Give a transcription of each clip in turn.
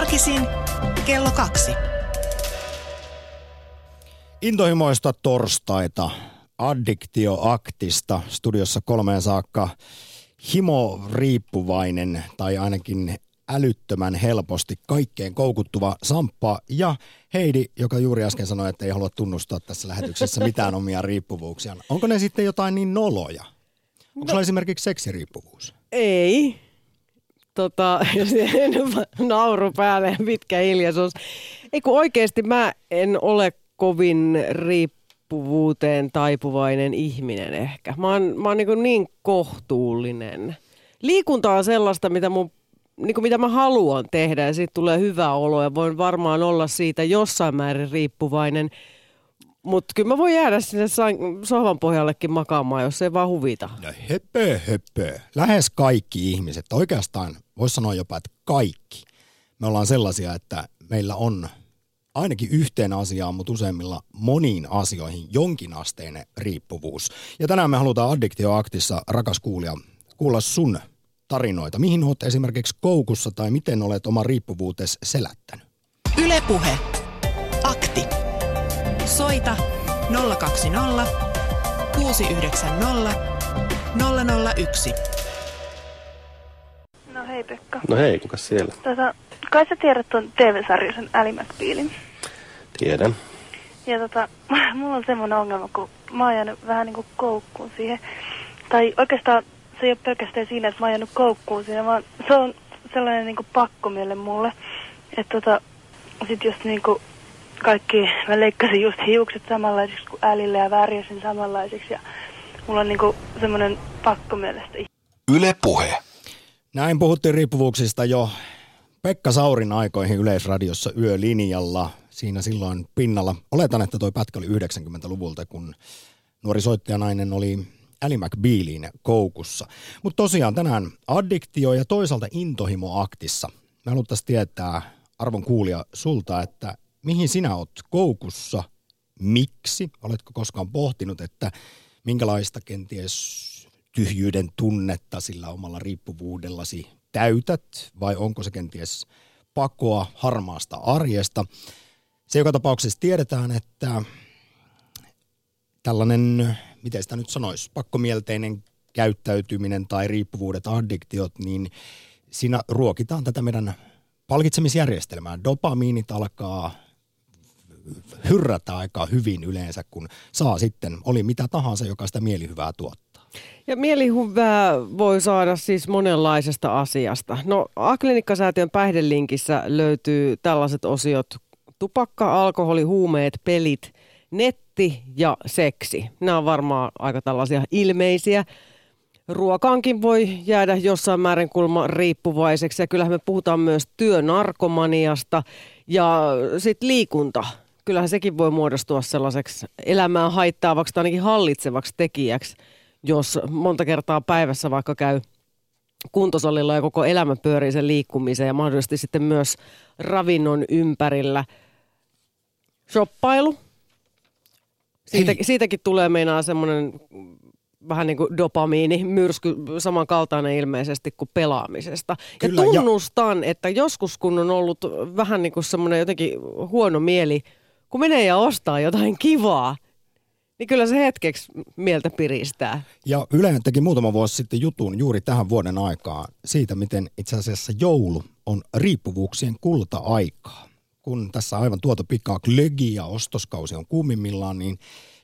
Arkisin kello kaksi. Intohimoista torstaita, addiktioaktista, studiossa kolmeen saakka himo-riippuvainen tai ainakin älyttömän helposti kaikkeen koukuttuva Samppa ja Heidi, joka juuri äsken sanoi, että ei halua tunnustaa tässä lähetyksessä mitään omia riippuvuuksia. Onko ne sitten jotain niin noloja? Onko no, esimerkiksi seksiriippuvuus? Ei. Tota, nauru päälle pitkä hiljaisuus. Ei kun oikeasti mä en ole kovin riippuvuuteen taipuvainen ihminen ehkä. Mä oon, mä oon niin, niin kohtuullinen. Liikunta on sellaista, mitä mun niin kuin mitä mä haluan tehdä ja siitä tulee hyvä olo ja voin varmaan olla siitä jossain määrin riippuvainen. Mutta kyllä mä voin jäädä sinne sohvan pohjallekin makaamaan, jos ei vaan huvita. No höpö, höpö. Lähes kaikki ihmiset, oikeastaan voisi sanoa jopa, että kaikki. Me ollaan sellaisia, että meillä on ainakin yhteen asiaan, mutta useimmilla moniin asioihin jonkinasteinen riippuvuus. Ja tänään me halutaan Addiktioaktissa, rakas kuulija, kuulla sun tarinoita. Mihin olet esimerkiksi koukussa tai miten olet oma riippuvuutesi selättänyt? Ylepuhe. Akti. Soita 020 690 001. No hei Pekka. No hei, kuka siellä? Tota, kai sä tiedät tuon Ali McBealin? Tiedän. Ja tota, mulla on semmoinen ongelma, kun mä oon jäänyt vähän niinku koukkuun siihen. Tai oikeastaan se ei ole pelkästään siinä, että mä oon jäänyt koukkuun siinä, vaan se on sellainen niinku pakkomielle mulle. Että tota, sit just niinku kaikki, mä leikkasin just hiukset samanlaisiksi kuin Älille ja värjäsin samanlaisiksi ja mulla on niinku semmoinen pakkomielestä. Yle Puhe. Näin puhuttiin riippuvuuksista jo Pekka Saurin aikoihin Yleisradiossa yölinjalla. Siinä silloin pinnalla. Oletan, että toi pätkä oli 90-luvulta, kun nuori soittajanainen oli Ali McBealin koukussa. Mutta tosiaan tänään addiktio ja toisaalta intohimo aktissa. Me haluttaisiin tietää, arvon kuulija, sulta, että mihin sinä oot koukussa, miksi, oletko koskaan pohtinut, että minkälaista kenties tyhjyyden tunnetta sillä omalla riippuvuudellasi täytät, vai onko se kenties pakoa harmaasta arjesta. Se joka tapauksessa tiedetään, että tällainen miten sitä nyt sanoisi, pakkomielteinen käyttäytyminen tai riippuvuudet, addiktiot, niin siinä ruokitaan tätä meidän palkitsemisjärjestelmää. Dopamiinit alkaa hyrrätä aika hyvin yleensä, kun saa sitten, oli mitä tahansa, joka sitä mielihyvää tuottaa. Ja mielihyvää voi saada siis monenlaisesta asiasta. No Aklinikka-säätiön päihdelinkissä löytyy tällaiset osiot, tupakka, alkoholi, huumeet, pelit, netti, ja seksi. Nämä on varmaan aika tällaisia ilmeisiä. Ruokaankin voi jäädä jossain määrin kulma riippuvaiseksi ja kyllähän me puhutaan myös työnarkomaniasta ja sitten liikunta. Kyllähän sekin voi muodostua sellaiseksi elämää haittaavaksi tai ainakin hallitsevaksi tekijäksi, jos monta kertaa päivässä vaikka käy kuntosalilla ja koko elämä pyörii sen liikkumiseen ja mahdollisesti sitten myös ravinnon ympärillä. Shoppailu, siitä, siitäkin tulee meinaa semmoinen vähän niin kuin dopamiini, myrsky, samankaltainen ilmeisesti kuin pelaamisesta. Kyllä, ja tunnustan, ja... että joskus kun on ollut vähän niin kuin semmoinen jotenkin huono mieli, kun menee ja ostaa jotain kivaa, niin kyllä se hetkeksi mieltä piristää. Ja Yle teki muutama vuosi sitten jutun juuri tähän vuoden aikaan siitä, miten itse asiassa joulu on riippuvuuksien kulta-aikaa kun tässä aivan tuota pikaa glögi ja ostoskausi on kuumimmillaan, niin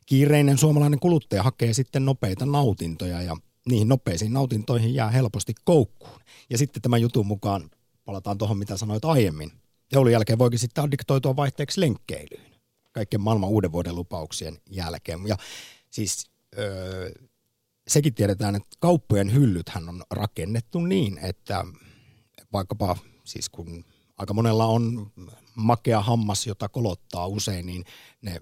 kiireinen suomalainen kuluttaja hakee sitten nopeita nautintoja ja niihin nopeisiin nautintoihin jää helposti koukkuun. Ja sitten tämän jutun mukaan palataan tuohon, mitä sanoit aiemmin. Joulun jälkeen voikin sitten addiktoitua vaihteeksi lenkkeilyyn kaikkien maailman uuden vuoden lupauksien jälkeen. Ja siis öö, sekin tiedetään, että kauppojen hyllythän on rakennettu niin, että vaikkapa siis kun aika monella on makea hammas, jota kolottaa usein, niin ne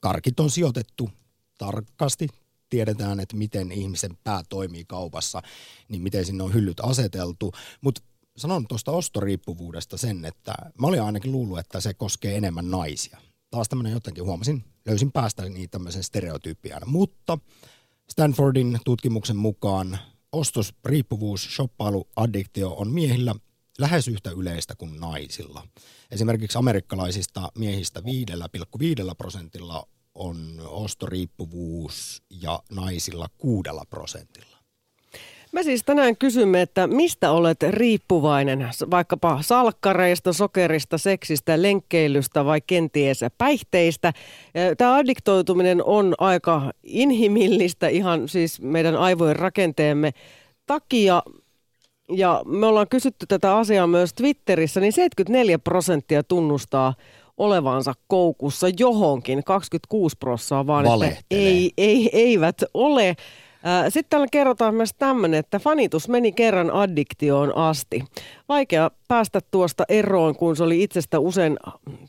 karkit on sijoitettu tarkasti. Tiedetään, että miten ihmisen pää toimii kaupassa, niin miten sinne on hyllyt aseteltu. Mutta sanon tuosta ostoriippuvuudesta sen, että mä olin ainakin luullut, että se koskee enemmän naisia. Taas tämmöinen jotenkin huomasin, löysin päästä niin tämmöisen stereotypian. Mutta Stanfordin tutkimuksen mukaan ostosriippuvuus, shoppailu, addiktio on miehillä lähes yhtä yleistä kuin naisilla. Esimerkiksi amerikkalaisista miehistä 5,5 prosentilla on ostoriippuvuus ja naisilla 6 prosentilla. Me siis tänään kysymme, että mistä olet riippuvainen, vaikkapa salkkareista, sokerista, seksistä, lenkkeilystä vai kenties päihteistä. Tämä addiktoituminen on aika inhimillistä ihan siis meidän aivojen rakenteemme takia. Ja me ollaan kysytty tätä asiaa myös Twitterissä, niin 74 prosenttia tunnustaa olevansa koukussa johonkin, 26 prosenttia vaan, että ei, ei, eivät ole. Sitten täällä kerrotaan myös tämmöinen, että fanitus meni kerran addiktioon asti. Vaikea päästä tuosta eroon, kun se oli itsestä usein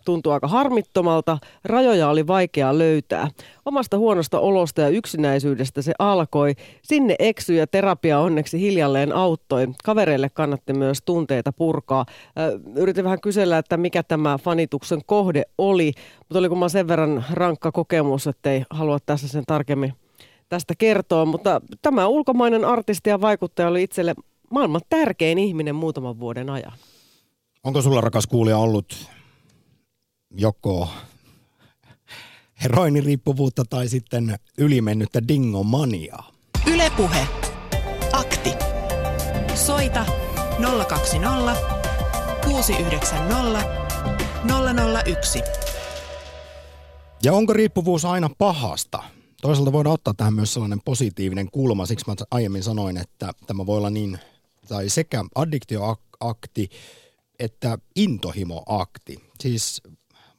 tuntuu aika harmittomalta. Rajoja oli vaikea löytää. Omasta huonosta olosta ja yksinäisyydestä se alkoi. Sinne eksy ja terapia onneksi hiljalleen auttoi. Kavereille kannatti myös tunteita purkaa. Yritin vähän kysellä, että mikä tämä fanituksen kohde oli, mutta oliko mä sen verran rankka kokemus, että ei halua tässä sen tarkemmin tästä kertoo, mutta tämä ulkomainen artisti ja vaikuttaja oli itselle maailman tärkein ihminen muutaman vuoden ajan. Onko sulla rakas kuulija ollut joko heroiniriippuvuutta tai sitten ylimennyttä dingomaniaa? Ylepuhe. Akti. Soita 020 690 001. Ja onko riippuvuus aina pahasta? Toisaalta voidaan ottaa tähän myös sellainen positiivinen kulma, siksi mä aiemmin sanoin, että tämä voi olla niin, tai sekä addiktioakti että intohimoakti. Siis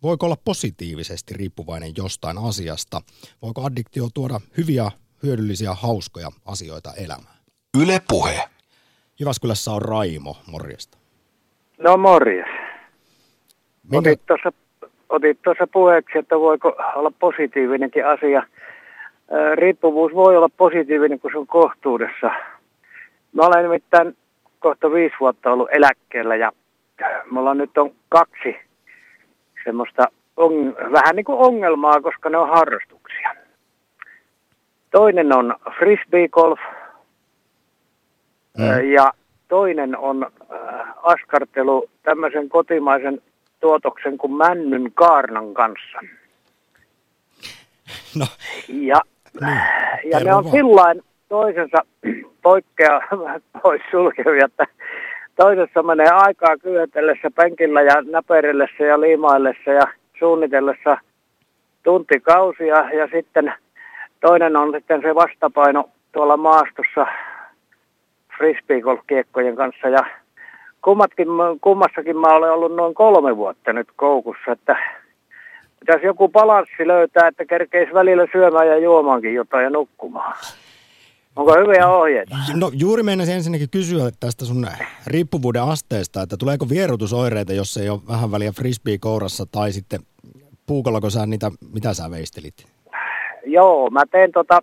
voiko olla positiivisesti riippuvainen jostain asiasta? Voiko addiktio tuoda hyviä, hyödyllisiä, hauskoja asioita elämään? Yle Puhe. Jyväskylässä on Raimo, morjesta. No morjes. Minkä... Otit tuossa otit tuossa puheeksi, että voiko olla positiivinenkin asia – riippuvuus voi olla positiivinen, kun se on kohtuudessa. Mä olen nimittäin kohta viisi vuotta ollut eläkkeellä ja mulla nyt on kaksi semmoista on, vähän niin kuin ongelmaa, koska ne on harrastuksia. Toinen on frisbee golf mm. ja toinen on äh, askartelu tämmöisen kotimaisen tuotoksen kuin männyn kaarnan kanssa. No. Ja niin, ja ne on sillain toisensa poikkea pois sulkevia, että toisessa menee aikaa kyötellessä penkillä ja näperillessä ja liimaillessa ja suunnitellessa tuntikausia. Ja sitten toinen on sitten se vastapaino tuolla maastossa frisbeegolfkiekkojen kanssa. Ja kummatkin, kummassakin mä olen ollut noin kolme vuotta nyt koukussa, että pitäisi joku balanssi löytää, että kerkeisi välillä syömään ja juomaankin jotain ja nukkumaan. Onko hyviä ohjeita? No juuri meinasin ensinnäkin kysyä tästä sun riippuvuuden asteesta, että tuleeko vierotusoireita, jos ei ole vähän väliä frisbee kourassa tai sitten puukollako sä niitä, mitä sä veistelit? Joo, mä teen tota,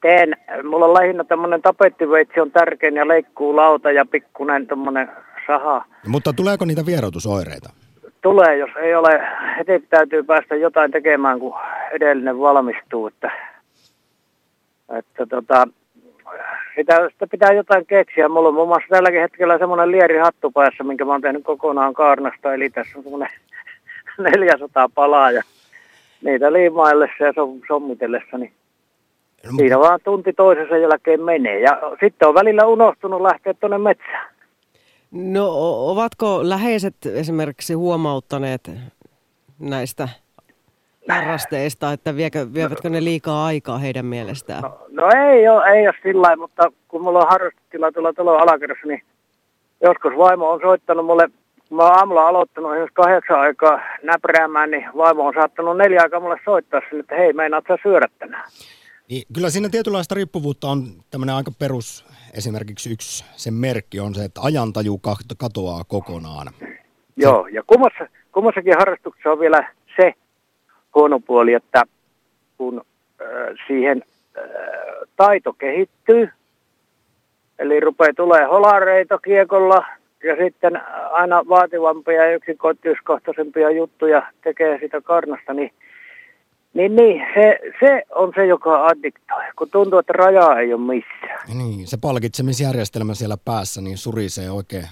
teen, mulla on lähinnä tämmönen tapettiveitsi on tärkein ja leikkuu lauta ja pikkunen tämmönen saha. Mutta tuleeko niitä vierotusoireita? Tulee, jos ei ole, heti täytyy päästä jotain tekemään, kun edellinen valmistuu, että, että tota, sitä, sitä pitää jotain keksiä. Mulla on muun muassa tälläkin hetkellä semmoinen lieri hattu päässä, minkä mä oon tehnyt kokonaan kaarnasta, eli tässä on semmoinen 400 palaa ja niitä liimaillessa ja sommitellessa, niin no, siinä vaan tunti toisensa jälkeen menee. Ja sitten on välillä unohtunut lähteä tuonne metsään. No ovatko läheiset esimerkiksi huomauttaneet näistä harrasteista, että viekö, vievätkö ne liikaa aikaa heidän mielestään? No, no ei ole, ei ole sillä mutta kun mulla on harrastetila tuolla talon alakerrassa, niin joskus vaimo on soittanut mulle, kun mä oon aamulla aloittanut jos kahdeksan aikaa näpräämään, niin vaimo on saattanut neljä aikaa mulle soittaa sinne, että hei, meinaat sä syödä tänään. Niin, kyllä siinä tietynlaista riippuvuutta on tämmöinen aika perus, esimerkiksi yksi sen merkki on se, että ajantaju katoaa kokonaan. Joo, ja kummassa, kummassakin harrastuksessa on vielä se huono puoli, että kun äh, siihen äh, taito kehittyy, eli rupeaa tulee holareita kiekolla ja sitten aina vaativampia ja yksikohtaiskohtaisempia juttuja tekee sitä karnasta, niin niin, niin se, se on se, joka addiktoi, kun tuntuu, että rajaa ei ole missään. Niin, se palkitsemisjärjestelmä siellä päässä niin surisee oikein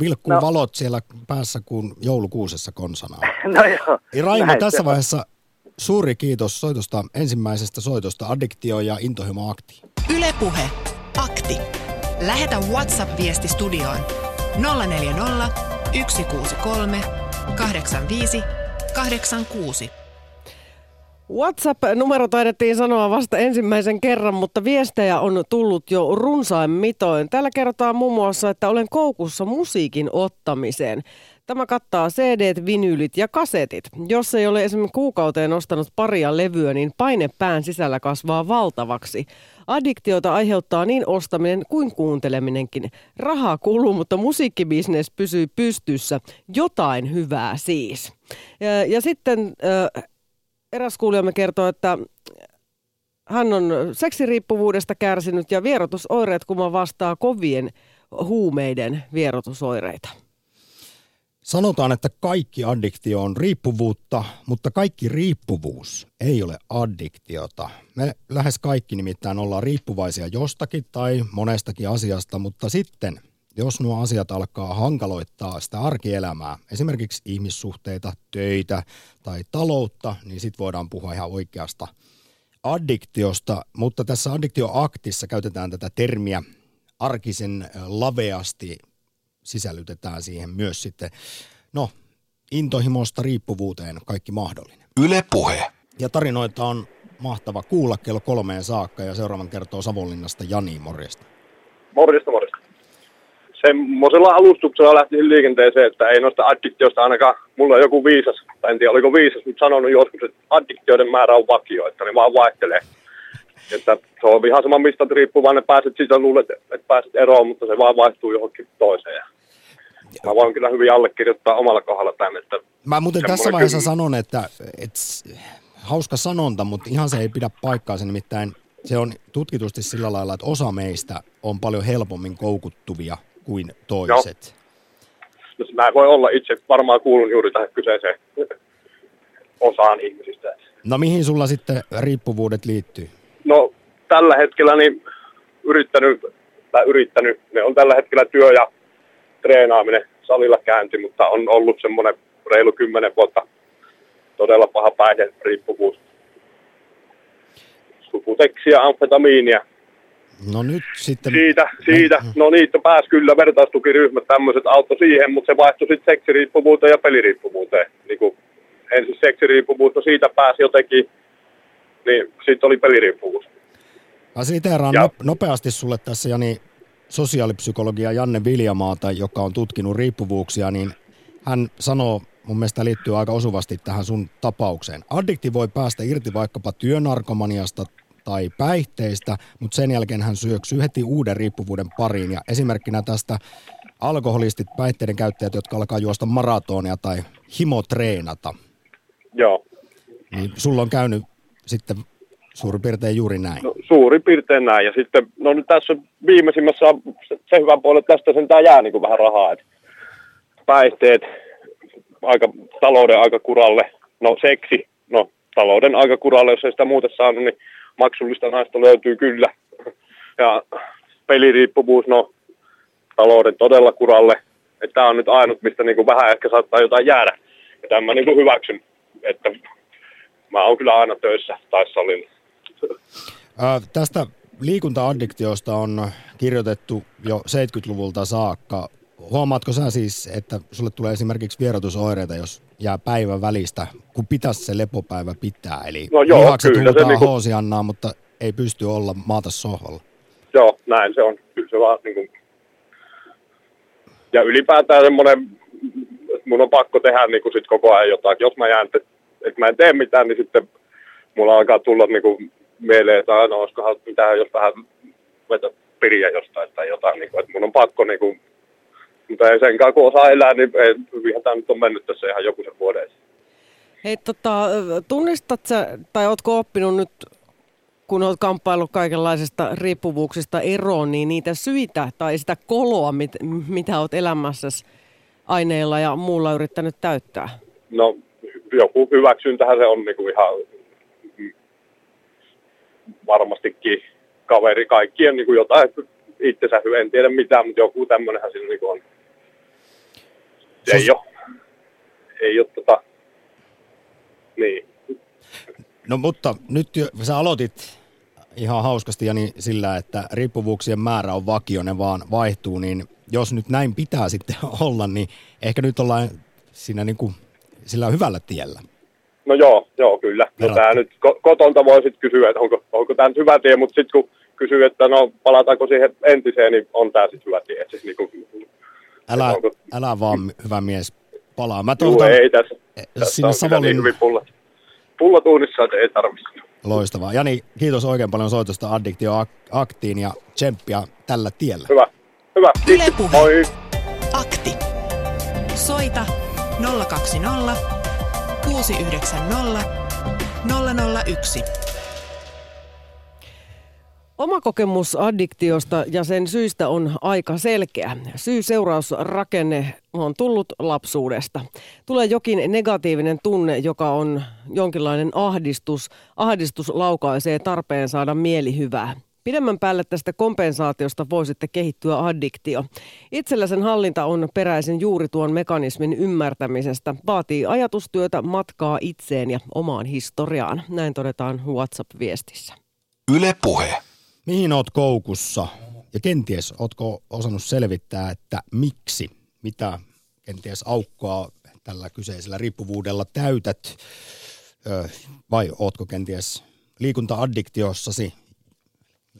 vilkkuu No. valot siellä päässä kuin joulukuusessa konsanaan. No joo. Ei, Raimo, näin tässä vaiheessa suuri kiitos soitosta, ensimmäisestä soitosta Addiktio ja Intohimo Akti. Ylepuhe akti. Lähetä WhatsApp-viesti studioon 040 163 85 86. WhatsApp-numero taidettiin sanoa vasta ensimmäisen kerran, mutta viestejä on tullut jo runsain mitoin. Täällä kerrotaan muun muassa, että olen koukussa musiikin ottamiseen. Tämä kattaa CD, vinyylit ja kasetit. Jos ei ole esimerkiksi kuukauteen ostanut paria levyä, niin paine pään sisällä kasvaa valtavaksi. Addiktiota aiheuttaa niin ostaminen kuin kuunteleminenkin. Rahaa kuluu, mutta musiikkibisnes pysyy pystyssä. Jotain hyvää siis. Ja, ja sitten äh, eräs kuulijamme kertoo, että hän on seksiriippuvuudesta kärsinyt ja vierotusoireet kuma vastaa kovien huumeiden vierotusoireita. Sanotaan, että kaikki addiktio on riippuvuutta, mutta kaikki riippuvuus ei ole addiktiota. Me lähes kaikki nimittäin ollaan riippuvaisia jostakin tai monestakin asiasta, mutta sitten jos nuo asiat alkaa hankaloittaa sitä arkielämää, esimerkiksi ihmissuhteita, töitä tai taloutta, niin sitten voidaan puhua ihan oikeasta addiktiosta, mutta tässä addiktioaktissa käytetään tätä termiä arkisen laveasti sisällytetään siihen myös sitten, no, intohimosta riippuvuuteen kaikki mahdollinen. Yle Puhe. Ja tarinoita on mahtava kuulla kello kolmeen saakka ja seuraavan kertoo Savonlinnasta Jani Morjesta. Morjesta, morjesta. Semmoisella alustuksella lähti liikenteeseen, että ei noista addiktiosta ainakaan, mulla on joku viisas, tai en tiedä oliko viisas, mutta sanonut joskus, että addiktioiden määrä on vakio, että ne vaan vaihtelee. Että se on ihan sama mistä riippuvainen, pääset siitä luulet, että pääset eroon, mutta se vaan vaihtuu johonkin toiseen. Mä voin kyllä hyvin allekirjoittaa omalla kohdalla tämän, että Mä muuten tässä vaiheessa kyllä. sanon, että, että hauska sanonta, mutta ihan se ei pidä paikkaansa, nimittäin se on tutkitusti sillä lailla, että osa meistä on paljon helpommin koukuttuvia kuin toiset. no, mä voi olla itse, varmaan kuulun juuri tähän kyseiseen osaan ihmisistä. No mihin sulla sitten riippuvuudet liittyy? No tällä hetkellä niin yrittänyt, tai yrittänyt, ne on tällä hetkellä työ ja treenaaminen salilla käynti, mutta on ollut semmoinen reilu kymmenen vuotta todella paha päihderiippuvuus. Suputeksia, amfetamiinia. No nyt sitten... Siitä, siitä, no niitä pääsi kyllä vertaistukiryhmät, tämmöiset auttoi siihen, mutta se vaihtui sitten seksiriippuvuuteen ja peliriippuvuuteen. Niin kuin ensin seksiriippuvuus, no siitä pääsi jotenkin, niin sitten oli peliriippuvuus. Mä siteeraan Ja- no, nopeasti sulle tässä, Jani, sosiaalipsykologia Janne Viljamaata, joka on tutkinut riippuvuuksia, niin hän sanoo, mun mielestä liittyy aika osuvasti tähän sun tapaukseen. Addikti voi päästä irti vaikkapa työnarkomaniasta tai päihteistä, mutta sen jälkeen hän syöksyy heti uuden riippuvuuden pariin. Ja esimerkkinä tästä alkoholistit, päihteiden käyttäjät, jotka alkaa juosta maratonia tai himotreenata, Joo. niin sulla on käynyt sitten suurin piirtein juuri näin. No, suurin piirtein näin. Ja sitten, no nyt tässä viimeisimmässä on se, se hyvä puoli, että tästä sentään jää niin kuin vähän rahaa. Et päihteet, aika, talouden aika kuralle. No seksi, no talouden aika kuralle, jos ei sitä muuten saanut, niin maksullista naista löytyy kyllä. Ja peliriippuvuus, no talouden todella kuralle. Että tämä on nyt ainut, mistä niin kuin vähän ehkä saattaa jotain jäädä. Ja tämän mä niin kuin hyväksyn, että mä oon kyllä aina töissä tai salilla. Ää, tästä liikunta-addiktiosta on kirjoitettu jo 70-luvulta saakka. Huomaatko sä siis, että sulle tulee esimerkiksi vierotusoireita, jos jää päivän välistä, kun pitäisi se lepopäivä pitää? Eli No joo, lihakset kyllä se niinku- hoosiannaa, mutta ei pysty olla maata sohvalla. Joo, näin se on. Kyllä se vaan niin kuin... Ja ylipäätään semmoinen, että mun on pakko tehdä niin kuin sit koko ajan jotain. Jos mä jään, että että mä en tee mitään, niin sitten mulla alkaa tulla niin kuin mieleen, että aina olisikohan mitään, jos vähän vetä piriä jostain tai jotain. Niin kuin, että mun on pakko, niin kuin, mutta ei senkaan kun osaa elää, niin ei, hyvinhän tämä nyt on mennyt tässä ihan joku sen vuoden. Hei, tota, tunnistat sä, tai ootko oppinut nyt, kun oot kamppaillut kaikenlaisista riippuvuuksista eroon, niin niitä syitä tai sitä koloa, mit, mitä oot elämässäsi aineilla ja muulla yrittänyt täyttää? No joku hyväksyntähän se on niin kuin ihan varmastikin kaveri kaikkien niin kuin jotain itsensä hyvä, en tiedä mitään, mutta joku tämmöinenhän siinä niin kuin on. Ei ole, ei ole tota, niin. No mutta nyt jo, sä aloitit ihan hauskasti ja niin sillä, että riippuvuuksien määrä on vakio, ne vaan vaihtuu, niin jos nyt näin pitää sitten olla, niin ehkä nyt ollaan siinä niin kuin sillä hyvällä tiellä. No joo, joo kyllä. No tää nyt ko- kotonta voi sitten kysyä, että onko, onko tämä nyt hyvä tie, mutta sitten kun kysyy, että no palataanko siihen entiseen, niin on tämä sitten hyvä tie. Siis niinku, Älä, onko- älä vaan, hyvä mies, palaa. Mä Juu, ei tässä, tässä sinne on niin hyvin pullat, pullat uunissa, että ei tarvitse. Loistavaa. Jani, kiitos oikein paljon soitosta Addiktio Ak- Aktiin ja tsemppiä tällä tiellä. Hyvä, hyvä. Yle. Puhe. Moi. Akti. Soita 020 690 001. Oma kokemus addiktiosta ja sen syistä on aika selkeä. Syy-seurausrakenne on tullut lapsuudesta. Tulee jokin negatiivinen tunne, joka on jonkinlainen ahdistus. Ahdistus laukaisee tarpeen saada mielihyvää. Pidemmän päälle tästä kompensaatiosta voi sitten kehittyä addiktio. Itsellä sen hallinta on peräisin juuri tuon mekanismin ymmärtämisestä. Vaatii ajatustyötä, matkaa itseen ja omaan historiaan. Näin todetaan WhatsApp-viestissä. Yle Puhe. Mihin oot koukussa? Ja kenties ootko osannut selvittää, että miksi, mitä kenties aukkoa tällä kyseisellä riippuvuudella täytät, vai ootko kenties liikunta-addiktiossasi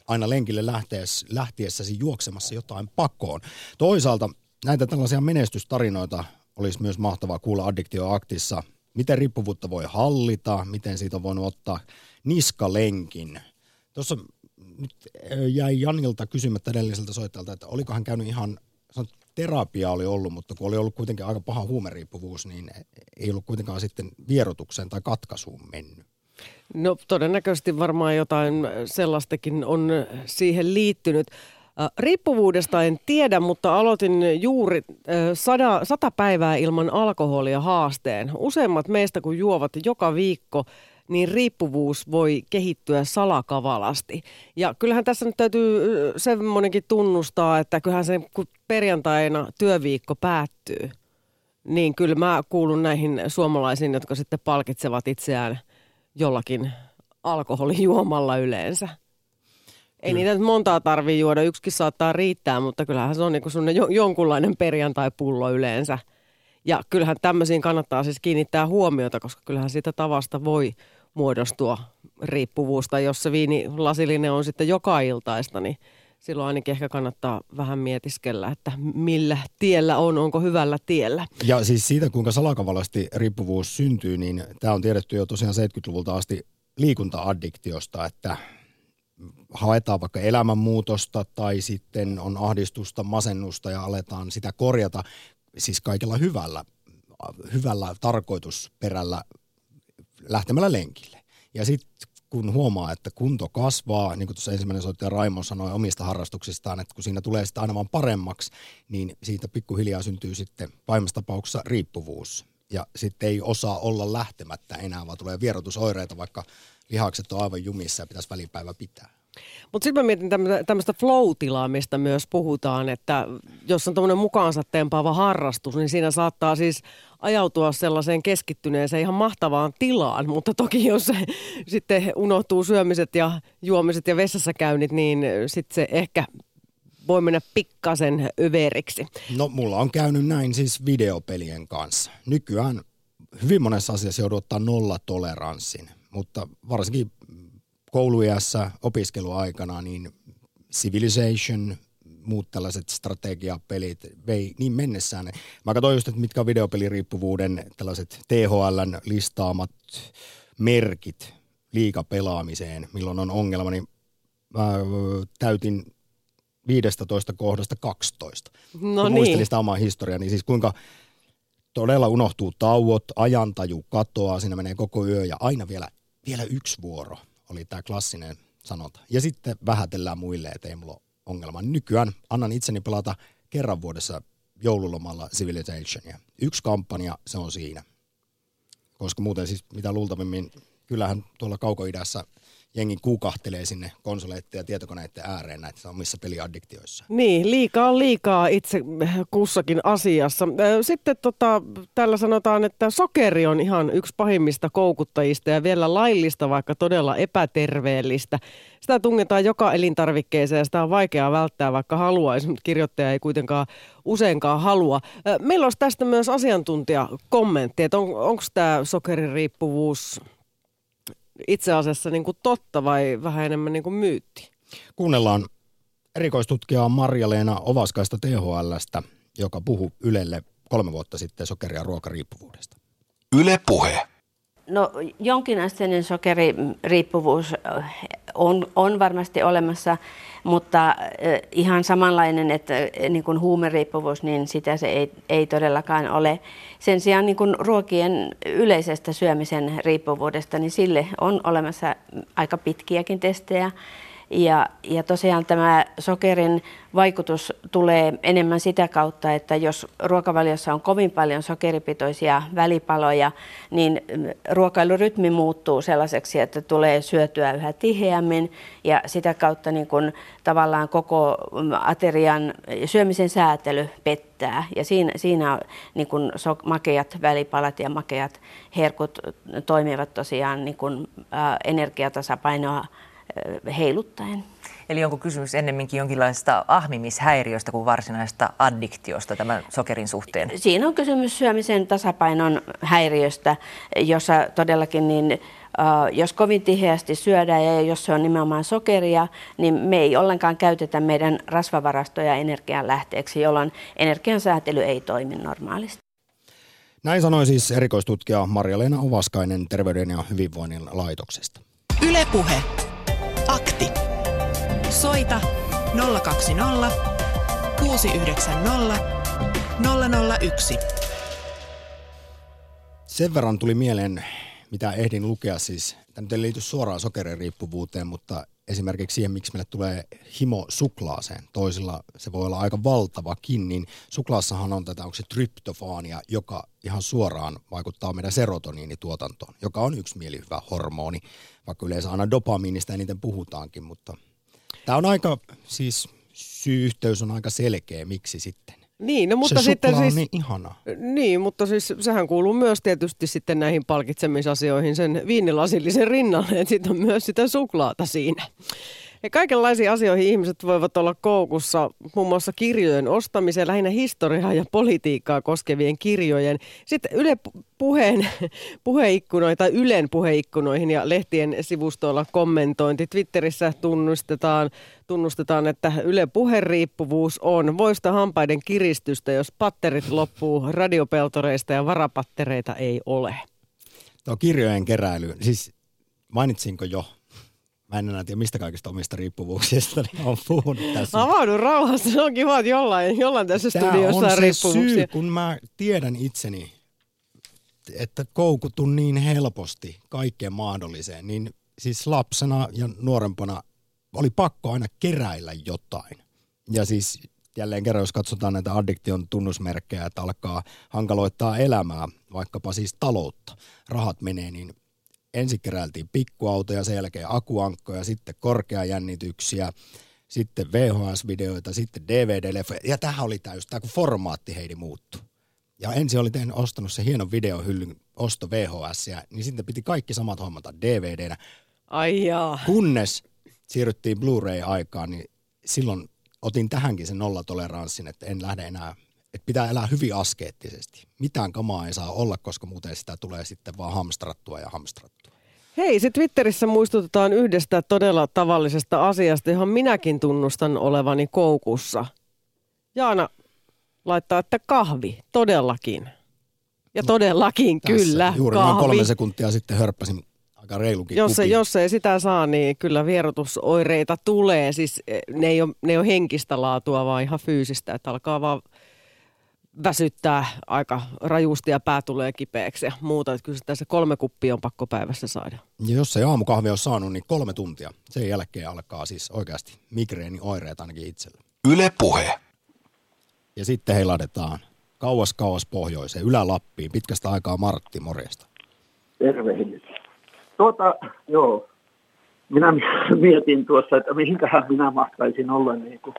aina lenkille lähtees, lähtiessäsi juoksemassa jotain pakoon. Toisaalta näitä tällaisia menestystarinoita olisi myös mahtavaa kuulla Addiktioaktissa. Miten riippuvuutta voi hallita, miten siitä on voinut ottaa niskalenkin. Tuossa nyt jäi Janilta kysymättä edelliseltä soittajalta, että oliko hän käynyt ihan, sanon, terapia oli ollut, mutta kun oli ollut kuitenkin aika paha huumeriippuvuus, niin ei ollut kuitenkaan sitten vierotukseen tai katkaisuun mennyt. No todennäköisesti varmaan jotain sellaistakin on siihen liittynyt. Riippuvuudesta en tiedä, mutta aloitin juuri sada, sata päivää ilman alkoholia haasteen. Useimmat meistä kun juovat joka viikko, niin riippuvuus voi kehittyä salakavalasti. Ja kyllähän tässä nyt täytyy semmoinenkin tunnustaa, että kyllähän se kun perjantaina työviikko päättyy, niin kyllä mä kuulun näihin suomalaisiin, jotka sitten palkitsevat itseään jollakin alkoholijuomalla yleensä. Ei niitä nyt montaa tarvii juoda, yksikin saattaa riittää, mutta kyllähän se on niin sun jo, jonkunlainen perjantai-pullo yleensä. Ja kyllähän tämmöisiin kannattaa siis kiinnittää huomiota, koska kyllähän siitä tavasta voi muodostua riippuvuusta. Jos se viinilasillinen on sitten joka iltaista, niin silloin ainakin ehkä kannattaa vähän mietiskellä, että millä tiellä on, onko hyvällä tiellä. Ja siis siitä, kuinka salakavalasti riippuvuus syntyy, niin tämä on tiedetty jo tosiaan 70-luvulta asti liikunta-addiktiosta, että haetaan vaikka elämänmuutosta tai sitten on ahdistusta, masennusta ja aletaan sitä korjata siis kaikella hyvällä, hyvällä tarkoitusperällä lähtemällä lenkille. Ja sitten kun huomaa, että kunto kasvaa, niin kuin tuossa ensimmäinen soittaja Raimo sanoi omista harrastuksistaan, että kun siinä tulee sitä aina vaan paremmaksi, niin siitä pikkuhiljaa syntyy sitten pahimmassa tapauksessa riippuvuus. Ja sitten ei osaa olla lähtemättä enää, vaan tulee vierotusoireita, vaikka lihakset on aivan jumissa ja pitäisi välipäivä pitää. Mutta sitten mä mietin tämmöistä- flow-tilaa, mistä myös puhutaan, että jos on tämmöinen mukaansa tempaava harrastus, niin siinä saattaa siis ajautua sellaiseen keskittyneeseen ihan mahtavaan tilaan, mutta toki jos se sitten unohtuu syömiset ja juomiset ja vessassa käynnit, niin sitten se ehkä voi mennä pikkasen överiksi. No mulla on käynyt näin siis videopelien kanssa. Nykyään hyvin monessa asiassa joudut ottaa nollatoleranssin, mutta varsinkin kouluiässä opiskeluaikana niin Civilization, muut tällaiset strategiapelit vei niin mennessään. Mä katsoin just, että mitkä on videopeliriippuvuuden tällaiset THLn listaamat merkit liikapelaamiseen, milloin on ongelma, niin mä täytin 15 kohdasta 12. No Kun niin. muistelin sitä omaa historiaa, niin siis kuinka todella unohtuu tauot, ajantaju katoaa, siinä menee koko yö ja aina vielä, vielä yksi vuoro oli tämä klassinen sanonta. Ja sitten vähätellään muille, että ei mulla ole ongelma. Nykyään annan itseni pelata kerran vuodessa joululomalla Civilizationia. Yksi kampanja, se on siinä. Koska muuten siis mitä luultavimmin, kyllähän tuolla kaukoidässä jengi kuukahtelee sinne konsoleiden ja tietokoneiden ääreen näissä omissa peliaddiktioissa. Niin, liikaa on liikaa itse kussakin asiassa. Sitten tota, täällä sanotaan, että sokeri on ihan yksi pahimmista koukuttajista ja vielä laillista, vaikka todella epäterveellistä. Sitä tungetaan joka elintarvikkeeseen ja sitä on vaikea välttää, vaikka haluaisi, mutta kirjoittaja ei kuitenkaan useinkaan halua. Meillä olisi tästä myös asiantuntijakommentti, että on, onko tämä sokeririippuvuus itse asiassa niin kuin totta vai vähän enemmän niin kuin myytti? Kuunnellaan erikoistutkijaa Marja-Leena Ovaskaista THLstä, joka puhui Ylelle kolme vuotta sitten sokeri- ja ruokariippuvuudesta. Yle Puhe. No jonkinasteinen sokeririippuvuus on, on varmasti olemassa, mutta ihan samanlainen, että niin kuin huumeriippuvuus, niin sitä se ei, ei todellakaan ole. Sen sijaan niin kuin ruokien yleisestä syömisen riippuvuudesta, niin sille on olemassa aika pitkiäkin testejä. Ja, ja tosiaan tämä sokerin vaikutus tulee enemmän sitä kautta, että jos ruokavaliossa on kovin paljon sokeripitoisia välipaloja, niin ruokailurytmi muuttuu sellaiseksi, että tulee syötyä yhä tiheämmin ja sitä kautta niin kun tavallaan koko aterian syömisen säätely pettää. Ja siinä, siinä niin kun so, makeat välipalat ja makeat herkut toimivat tosiaan niin kun, ä, energiatasapainoa heiluttaen. Eli onko kysymys ennemminkin jonkinlaista ahmimishäiriöstä kuin varsinaista addiktiosta tämän sokerin suhteen? Siinä on kysymys syömisen tasapainon häiriöstä, jossa todellakin niin jos kovin tiheästi syödään ja jos se on nimenomaan sokeria, niin me ei ollenkaan käytetä meidän rasvavarastoja energian lähteeksi, jolloin energiansäätely ei toimi normaalisti. Näin sanoi siis erikoistutkija Marja-Leena Ovaskainen Terveyden ja hyvinvoinnin laitoksesta. Ylepuhe. Akti. Soita 020 690 001. Sen verran tuli mieleen, mitä ehdin lukea siis. Tämä nyt ei liity suoraan sokeririippuvuuteen, mutta esimerkiksi siihen, miksi meille tulee himo suklaaseen. Toisilla se voi olla aika valtavakin, niin suklaassahan on tätä, onko se tryptofaania, joka ihan suoraan vaikuttaa meidän serotoniinituotantoon, joka on yksi mielihyvä hormoni, vaikka yleensä aina dopamiinista eniten puhutaankin, mutta tämä on aika, siis syy-yhteys on aika selkeä, miksi sitten. Niin, no, mutta se sitten siis, siis, niin ihana. Niin, mutta siis sehän kuuluu myös tietysti sitten näihin palkitsemisasioihin sen viinilasillisen rinnalle, että sitten on myös sitä suklaata siinä. Ja kaikenlaisiin asioihin ihmiset voivat olla koukussa, muun muassa kirjojen ostamiseen, lähinnä historiaa ja politiikkaa koskevien kirjojen. Sitten Yle puheen, puheikkunoihin tai Ylen puheikkunoihin ja lehtien sivustoilla kommentointi. Twitterissä tunnustetaan, tunnustetaan, että Yle puheriippuvuus on voista hampaiden kiristystä, jos patterit loppuu radiopeltoreista ja varapattereita ei ole. Tuo kirjojen keräily, siis mainitsinko jo Mä en enää tiedä mistä kaikista omista riippuvuuksista niin on puhunut tässä. Avaudu rauhassa, se on kiva, että jollain, jollain tässä Tämä studiossa on on se riippuvuuksia. syy, kun mä tiedän itseni, että koukutun niin helposti kaikkeen mahdolliseen, niin siis lapsena ja nuorempana oli pakko aina keräillä jotain. Ja siis jälleen kerran, jos katsotaan näitä addiktion tunnusmerkkejä, että alkaa hankaloittaa elämää, vaikkapa siis taloutta, rahat menee, niin ensin keräiltiin pikkuautoja, sen jälkeen akuankkoja, sitten korkeajännityksiä, sitten VHS-videoita, sitten DVD-leffoja. Ja tähän oli tämä tämä, kun formaatti heidi muuttui. Ja ensin oli tehnyt, ostanut se hienon videohyllyn osto VHS, niin sitten piti kaikki samat hommata DVDnä. Ai jaa. Kunnes siirryttiin Blu-ray-aikaan, niin silloin otin tähänkin sen nollatoleranssin, että en lähde enää, että pitää elää hyvin askeettisesti. Mitään kamaa ei saa olla, koska muuten sitä tulee sitten vaan hamstrattua ja hamstrattua. Hei, se Twitterissä muistutetaan yhdestä todella tavallisesta asiasta, johon minäkin tunnustan olevani koukussa. Jaana laittaa, että kahvi, todellakin. Ja todellakin, Tässä kyllä, Juuri noin kahvi. kolme sekuntia sitten hörppäsin aika reilukin Jos, kupin. jos ei sitä saa, niin kyllä vierotusoireita tulee. Siis eh, ne ei, ole, ne ei ole henkistä laatua, vaan ihan fyysistä. Että alkaa vaan väsyttää aika rajusti ja pää tulee kipeäksi ja muuta. Että kyllä se kolme kuppia on pakko päivässä saada. Ja jos ei aamukahvia ole saanut, niin kolme tuntia. Sen jälkeen alkaa siis oikeasti migreenioireet ainakin itsellä. Yle Puhe. Ja sitten heiladetaan kauas kauas pohjoiseen, Ylä-Lappiin, pitkästä aikaa Martti, morjesta. Tervehdys. Tuota, joo. minä mietin tuossa, että mihinkähän minä mahtaisin olla niin kuin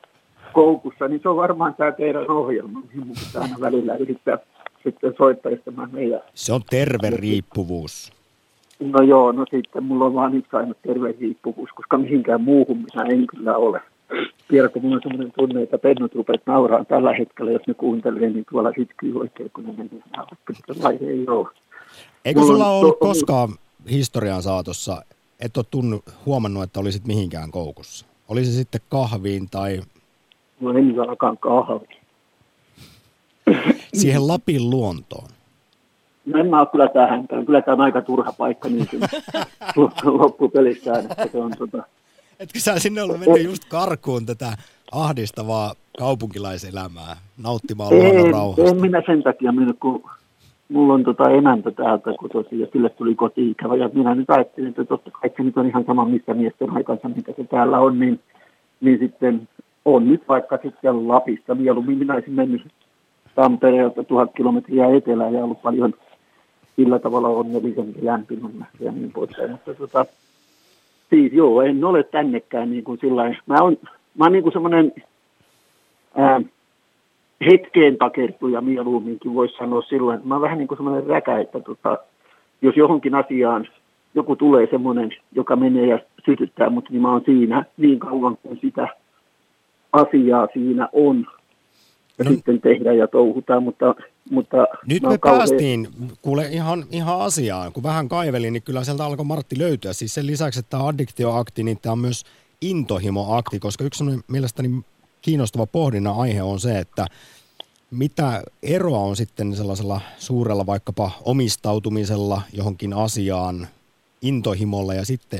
koukussa, niin se on varmaan tämä teidän ohjelma, pitää aina välillä yrittää sitten soittaa meidän. Se on terve riippuvuus. No joo, no sitten mulla on vaan yksi aina terve riippuvuus, koska mihinkään muuhun minä en kyllä ole. Tiedä, kun mulla on sellainen tunne, että pennut rupeat nauraa tällä hetkellä, jos ne kuuntelee, niin tuolla hytkyy oikein, kun ne menee nauraa. ei ole. Eikö mulla sulla ollut to- koskaan historian saatossa, et ole tunnu, huomannut, että olisit mihinkään koukussa? Oli se sitten kahviin tai... No en alkaan kahviin. Siihen Lapin luontoon. No en mä ole kyllä tähän. Kyllä tämä on aika turha paikka niin loppupelissään. Että se on tota... Etkö sä sinne ollut mennyt just karkuun tätä ahdistavaa kaupunkilaiselämää, nauttimaan luonnon rauhasta? En minä sen takia mennyt, kun mulla on tota emäntä täältä kotoisin ja sille tuli koti-ikävä. Ja minä nyt ajattelin, että totta kai se nyt on ihan sama missä miesten aikansa, mitä se täällä on, niin, niin sitten on nyt vaikka sitten Lapissa. Mieluummin minä olisin mennyt Tampereelta tuhat kilometriä etelään ja ollut paljon sillä tavalla onnellisempi lämpimämmässä ja niin poispäin. Mutta tota, siis joo, en ole tännekään niin kuin sillä Mä oon, mä oon niin kuin semmoinen hetkeen takertuja mieluumminkin voisi sanoa sillä mä oon vähän niin kuin semmoinen räkä, että tota, jos johonkin asiaan joku tulee semmoinen, joka menee ja sytyttää mutta niin mä oon siinä niin kauan kuin sitä asiaa siinä on ja no. sitten tehdä ja touhutaan, mutta... mutta Nyt me kauhean... päästiin, kuule ihan, ihan asiaan, kun vähän kaivelin, niin kyllä sieltä alkoi Martti löytyä. Siis sen lisäksi, että tämä addiktioakti, niin tämä on myös intohimoakti, koska yksi mielestäni kiinnostava pohdinnan aihe on se, että mitä eroa on sitten sellaisella suurella vaikkapa omistautumisella johonkin asiaan, intohimolla ja sitten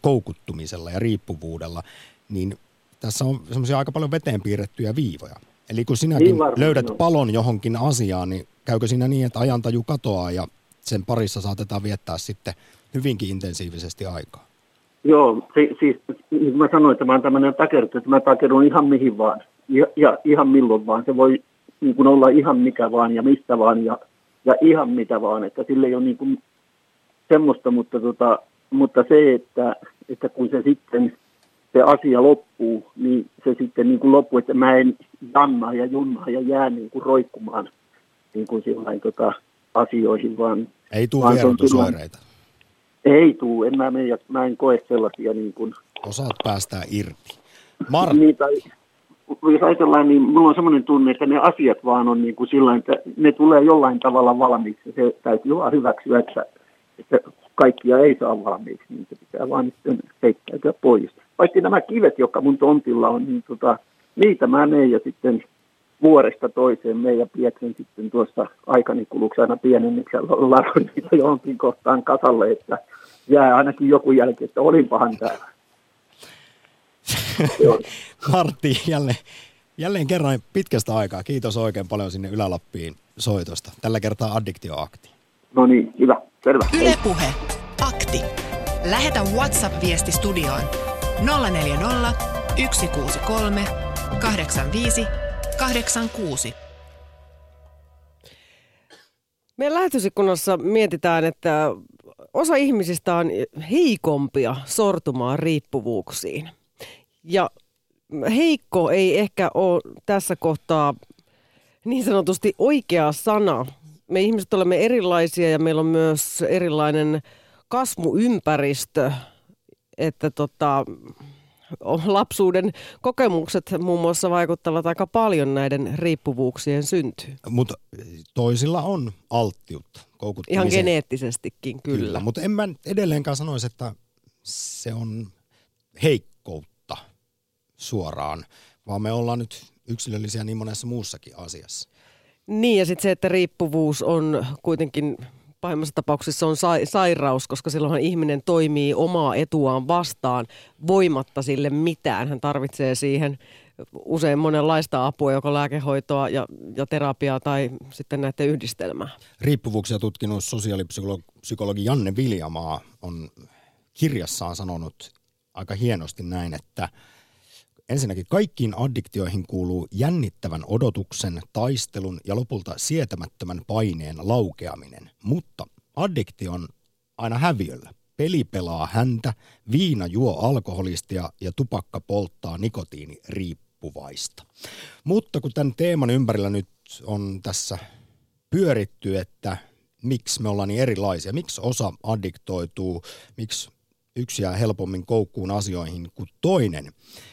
koukuttumisella ja riippuvuudella, niin tässä on semmoisia aika paljon veteen piirrettyjä viivoja. Eli kun sinäkin niin löydät no. palon johonkin asiaan, niin käykö siinä niin, että ajantaju katoaa ja sen parissa saatetaan viettää sitten hyvinkin intensiivisesti aikaa? Joo, si- siis niin kuin mä sanoin, että mä oon tämmöinen takertu, että mä takerun ihan mihin vaan ja, ja ihan milloin vaan. Se voi niin kuin olla ihan mikä vaan ja mistä vaan ja, ja ihan mitä vaan, että sille ei ole niin kuin semmoista, mutta, tota, mutta se, että, että kun se sitten se asia loppuu, niin se sitten niin kuin loppuu, että mä en jannaa ja junnaa ja jää niin kuin roikkumaan niin kuin sillain, tota, asioihin, vaan... Ei tule vierotusoireita. Ei tule, en mä, mene, mä en koe sellaisia niin kuin... Osaat päästää irti. Mar... Niin, tai, jos ajatellaan, niin mulla on semmoinen tunne, että ne asiat vaan on niin kuin sillä että ne tulee jollain tavalla valmiiksi. Se täytyy vaan hyväksyä, että, että kaikkia ei saa valmiiksi, niin se pitää vaan sitten heittäytyä pois paitsi nämä kivet, jotka mun tontilla on, niin tota, niitä mä menen ja sitten vuoresta toiseen meidän ja pieksen sitten tuossa aikani kuluksi aina pienennyksellä ladon niitä johonkin kohtaan kasalle, että jää ainakin joku jälki, että olinpahan täällä. Martti, jälleen, jälleen kerran pitkästä aikaa. Kiitos oikein paljon sinne Ylä-Lappiin soitosta. Tällä kertaa Addiktioakti. No niin, hyvä. Terve. Ylepuhe. Akti. Lähetä WhatsApp-viesti studioon 040 163 85 86. Meidän lähetysikkunassa mietitään, että osa ihmisistä on heikompia sortumaan riippuvuuksiin. Ja heikko ei ehkä ole tässä kohtaa niin sanotusti oikea sana. Me ihmiset olemme erilaisia ja meillä on myös erilainen kasvuympäristö että tota, lapsuuden kokemukset muun muassa vaikuttavat aika paljon näiden riippuvuuksien syntyyn. Mutta toisilla on alttiutta Ihan geneettisestikin, kyllä. kyllä. Mutta en mä edelleenkään sanoisi, että se on heikkoutta suoraan, vaan me ollaan nyt yksilöllisiä niin monessa muussakin asiassa. Niin ja sitten se, että riippuvuus on kuitenkin pahimmassa tapauksessa on sa- sairaus, koska silloin ihminen toimii omaa etuaan vastaan voimatta sille mitään. Hän tarvitsee siihen usein monenlaista apua, joko lääkehoitoa ja, ja terapiaa tai sitten näiden yhdistelmää. Riippuvuuksia tutkinut sosiaalipsykologi Janne Viljamaa on kirjassaan sanonut aika hienosti näin, että – Ensinnäkin kaikkiin addiktioihin kuuluu jännittävän odotuksen, taistelun ja lopulta sietämättömän paineen laukeaminen. Mutta addiktio on aina häviöllä, peli pelaa häntä, viina juo alkoholistia ja tupakka polttaa nikotiiniriippuvaista. Mutta kun tämän teeman ympärillä nyt on tässä pyöritty, että miksi me ollaan niin erilaisia, miksi osa addiktoituu, miksi yksi jää helpommin koukkuun asioihin kuin toinen,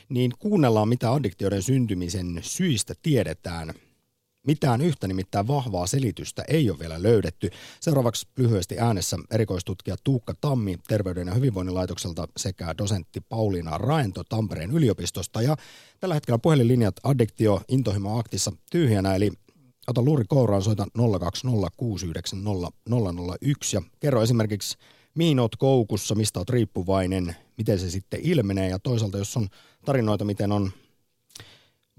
niin kuunnellaan mitä addiktioiden syntymisen syistä tiedetään. Mitään yhtä nimittäin vahvaa selitystä ei ole vielä löydetty. Seuraavaksi lyhyesti äänessä erikoistutkija Tuukka Tammi Terveyden ja hyvinvoinnin laitokselta sekä dosentti Pauliina Raento Tampereen yliopistosta. Ja tällä hetkellä puhelinlinjat addiktio intohimo aktissa tyhjänä, eli ota luuri kouraan, soita 020690001 ja kerro esimerkiksi mihin oot koukussa, mistä oot riippuvainen, miten se sitten ilmenee ja toisaalta jos on tarinoita, miten on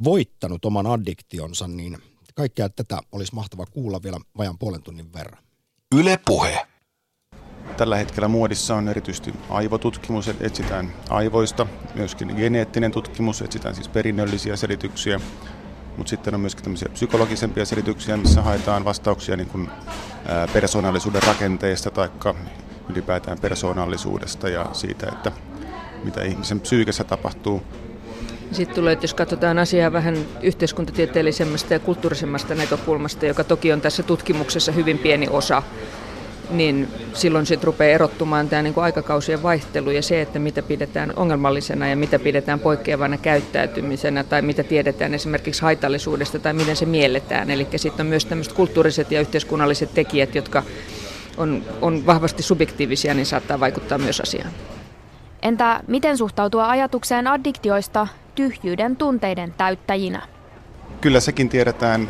voittanut oman addiktionsa, niin kaikkea tätä olisi mahtava kuulla vielä vajan puolen tunnin verran. Yle Puhe. Tällä hetkellä muodissa on erityisesti aivotutkimus, että etsitään aivoista, myöskin geneettinen tutkimus, etsitään siis perinnöllisiä selityksiä, mutta sitten on myöskin tämmöisiä psykologisempia selityksiä, missä haetaan vastauksia niin kuin persoonallisuuden rakenteesta tai ylipäätään persoonallisuudesta ja siitä, että mitä ihmisen psyykessä tapahtuu. Sitten tulee, että jos katsotaan asiaa vähän yhteiskuntatieteellisemmästä ja kulttuurisemmasta näkökulmasta, joka toki on tässä tutkimuksessa hyvin pieni osa, niin silloin sitten rupeaa erottumaan tämä niin kuin aikakausien vaihtelu ja se, että mitä pidetään ongelmallisena ja mitä pidetään poikkeavana käyttäytymisenä tai mitä tiedetään esimerkiksi haitallisuudesta tai miten se mielletään. Eli sitten on myös tämmöiset kulttuuriset ja yhteiskunnalliset tekijät, jotka on, on vahvasti subjektiivisia, niin saattaa vaikuttaa myös asiaan. Entä miten suhtautua ajatukseen addiktioista tyhjyyden tunteiden täyttäjinä? Kyllä sekin tiedetään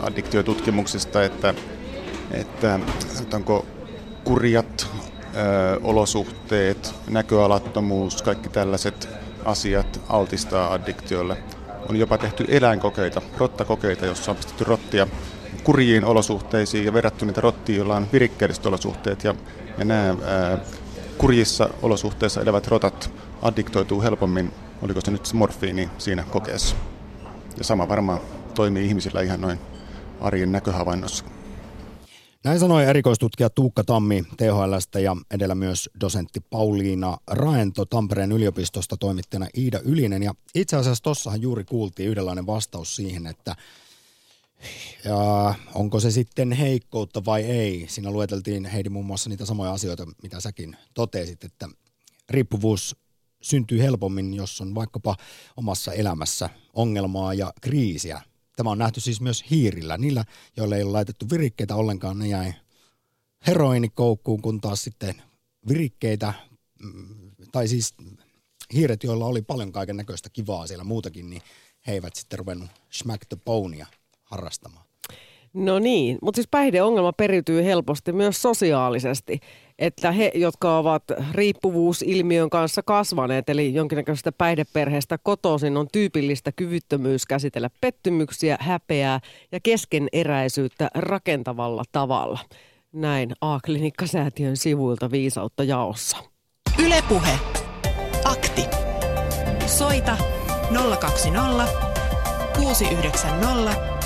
addiktiotutkimuksesta, että, että onko kurjat ö, olosuhteet, näköalattomuus, kaikki tällaiset asiat altistaa addiktiolle. On jopa tehty eläinkokeita, rottakokeita, jossa on pistetty rottia kurjiin olosuhteisiin ja verrattu niitä rottiin, joilla on virikkeelliset olosuhteet. Ja, ja nämä ää, kurjissa olosuhteissa elävät rotat addiktoituu helpommin, oliko se nyt morfiini siinä kokeessa. Ja sama varmaan toimii ihmisillä ihan noin arjen näköhavainnossa. Näin sanoi erikoistutkija Tuukka Tammi THLstä ja edellä myös dosentti Pauliina Raento Tampereen yliopistosta toimittajana Iida Ylinen. Ja itse asiassa tuossahan juuri kuultiin yhdenlainen vastaus siihen, että ja onko se sitten heikkoutta vai ei? Siinä lueteltiin Heidi muun muassa niitä samoja asioita, mitä säkin totesit, että riippuvuus syntyy helpommin, jos on vaikkapa omassa elämässä ongelmaa ja kriisiä. Tämä on nähty siis myös hiirillä. Niillä, joilla ei ole laitettu virikkeitä ollenkaan, ne jäi heroinikoukkuun, kun taas sitten virikkeitä, mm, tai siis hiiret, joilla oli paljon kaiken näköistä kivaa siellä muutakin, niin he eivät sitten ruvennut smack the bonea harrastamaan. No niin, mutta siis päihdeongelma periytyy helposti myös sosiaalisesti, että he, jotka ovat riippuvuusilmiön kanssa kasvaneet, eli jonkinnäköisestä päihdeperheestä kotoisin, on tyypillistä kyvyttömyys käsitellä pettymyksiä, häpeää ja keskeneräisyyttä rakentavalla tavalla. Näin A-klinikkasäätiön sivuilta viisautta jaossa. Ylepuhe. Akti. Soita 020 690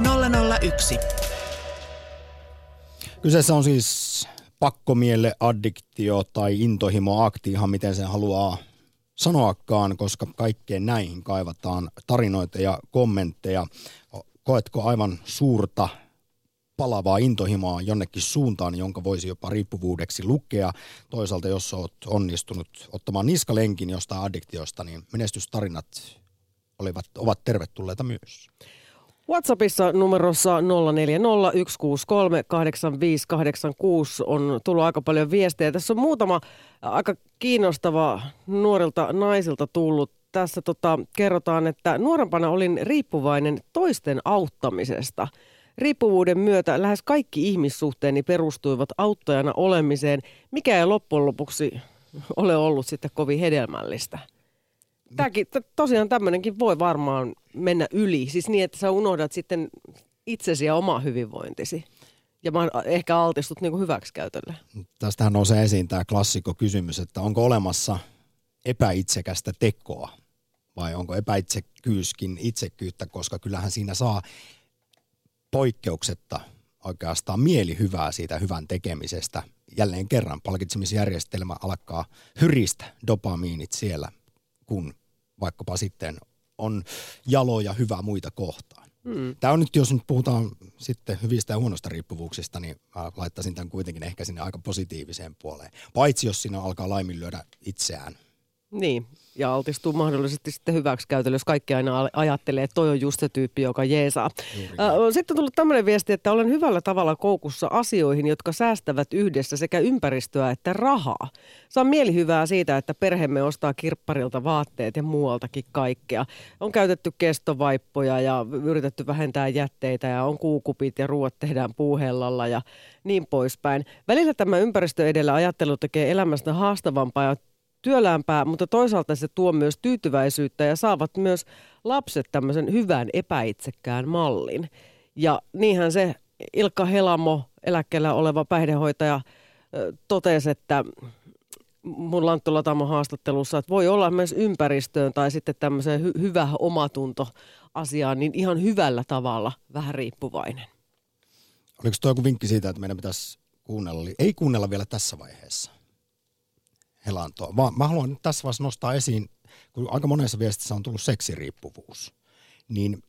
001. Kyseessä on siis pakkomielle, addiktio tai intohimo akti, ihan miten sen haluaa sanoakaan, koska kaikkeen näihin kaivataan tarinoita ja kommentteja. Koetko aivan suurta palavaa intohimoa jonnekin suuntaan, jonka voisi jopa riippuvuudeksi lukea. Toisaalta, jos olet onnistunut ottamaan niskalenkin jostain addiktiosta, niin menestystarinat olivat, ovat tervetulleita myös. WhatsAppissa numerossa 0401638586 on tullut aika paljon viestejä. Tässä on muutama aika kiinnostava nuorilta naisilta tullut. Tässä tota, kerrotaan, että nuorempana olin riippuvainen toisten auttamisesta. Riippuvuuden myötä lähes kaikki ihmissuhteeni perustuivat auttajana olemiseen, mikä ei loppujen lopuksi ole ollut sitten kovin hedelmällistä. Tämäkin, tosiaan tämmöinenkin voi varmaan mennä yli. Siis niin, että sä unohdat sitten itsesi ja oma hyvinvointisi. Ja ehkä altistut niin hyväksikäytölle. Tästähän nousee esiin tämä klassikko kysymys, että onko olemassa epäitsekästä tekoa vai onko epäitsekyyskin itsekyyttä, koska kyllähän siinä saa poikkeuksetta oikeastaan mieli hyvää siitä hyvän tekemisestä jälleen kerran palkitsemisjärjestelmä alkaa hyristä dopamiinit siellä, kun vaikkapa sitten on jaloja hyvä muita kohtaan. Mm. Tämä on nyt, jos nyt puhutaan sitten hyvistä ja huonosta riippuvuuksista, niin mä laittaisin tämän kuitenkin ehkä sinne aika positiiviseen puoleen. Paitsi jos siinä alkaa laiminlyödä itseään niin, ja altistuu mahdollisesti sitten hyväksikäytölle, jos kaikki aina ajattelee, että toi on just se tyyppi, joka jeesaa. Sitten on tullut tämmöinen viesti, että olen hyvällä tavalla koukussa asioihin, jotka säästävät yhdessä sekä ympäristöä että rahaa. Saan mielihyvää siitä, että perheemme ostaa kirpparilta vaatteet ja muualtakin kaikkea. On käytetty kestovaippoja ja yritetty vähentää jätteitä ja on kuukupit ja ruoat tehdään puuhellalla ja niin poispäin. Välillä tämä ympäristö edellä ajattelu tekee elämästä haastavampaa ja työläämpää, mutta toisaalta se tuo myös tyytyväisyyttä ja saavat myös lapset tämmöisen hyvän epäitsekkään mallin. Ja niinhän se Ilkka Helamo, eläkkeellä oleva päihdehoitaja, totesi, että mun Lanttu Latamo haastattelussa, että voi olla myös ympäristöön tai sitten tämmöiseen hy- hyvä omatunto asiaan, niin ihan hyvällä tavalla vähän riippuvainen. Oliko tuo joku vinkki siitä, että meidän pitäisi kuunnella, ei kuunnella vielä tässä vaiheessa? Helantoa, vaan mä haluan tässä vaiheessa nostaa esiin, kun aika monessa viestissä on tullut seksiriippuvuus, niin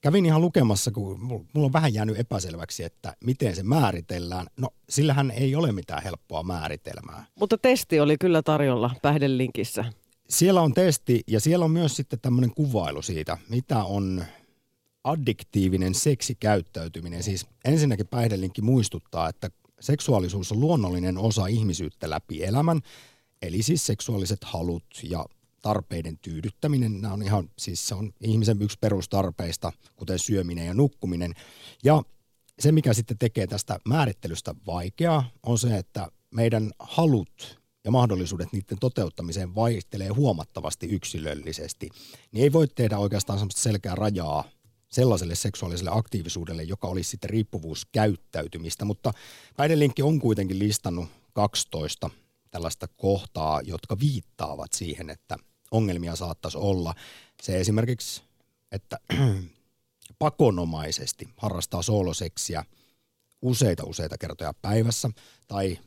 kävin ihan lukemassa, kun mulla on vähän jäänyt epäselväksi, että miten se määritellään. No, sillähän ei ole mitään helppoa määritelmää. Mutta testi oli kyllä tarjolla päihdelinkissä. Siellä on testi ja siellä on myös sitten tämmöinen kuvailu siitä, mitä on addiktiivinen seksikäyttäytyminen. Siis ensinnäkin päihdelinkki muistuttaa, että seksuaalisuus on luonnollinen osa ihmisyyttä läpi elämän Eli siis seksuaaliset halut ja tarpeiden tyydyttäminen, nämä on ihan, siis se on ihmisen yksi perustarpeista, kuten syöminen ja nukkuminen. Ja se, mikä sitten tekee tästä määrittelystä vaikeaa, on se, että meidän halut ja mahdollisuudet niiden toteuttamiseen vaihtelee huomattavasti yksilöllisesti. Niin ei voi tehdä oikeastaan sellaista selkeää rajaa sellaiselle seksuaaliselle aktiivisuudelle, joka olisi sitten riippuvuuskäyttäytymistä, mutta päihdelinkki on kuitenkin listannut 12 tällaista kohtaa, jotka viittaavat siihen, että ongelmia saattaisi olla. Se esimerkiksi, että pakonomaisesti harrastaa sooloseksiä useita useita kertoja päivässä tai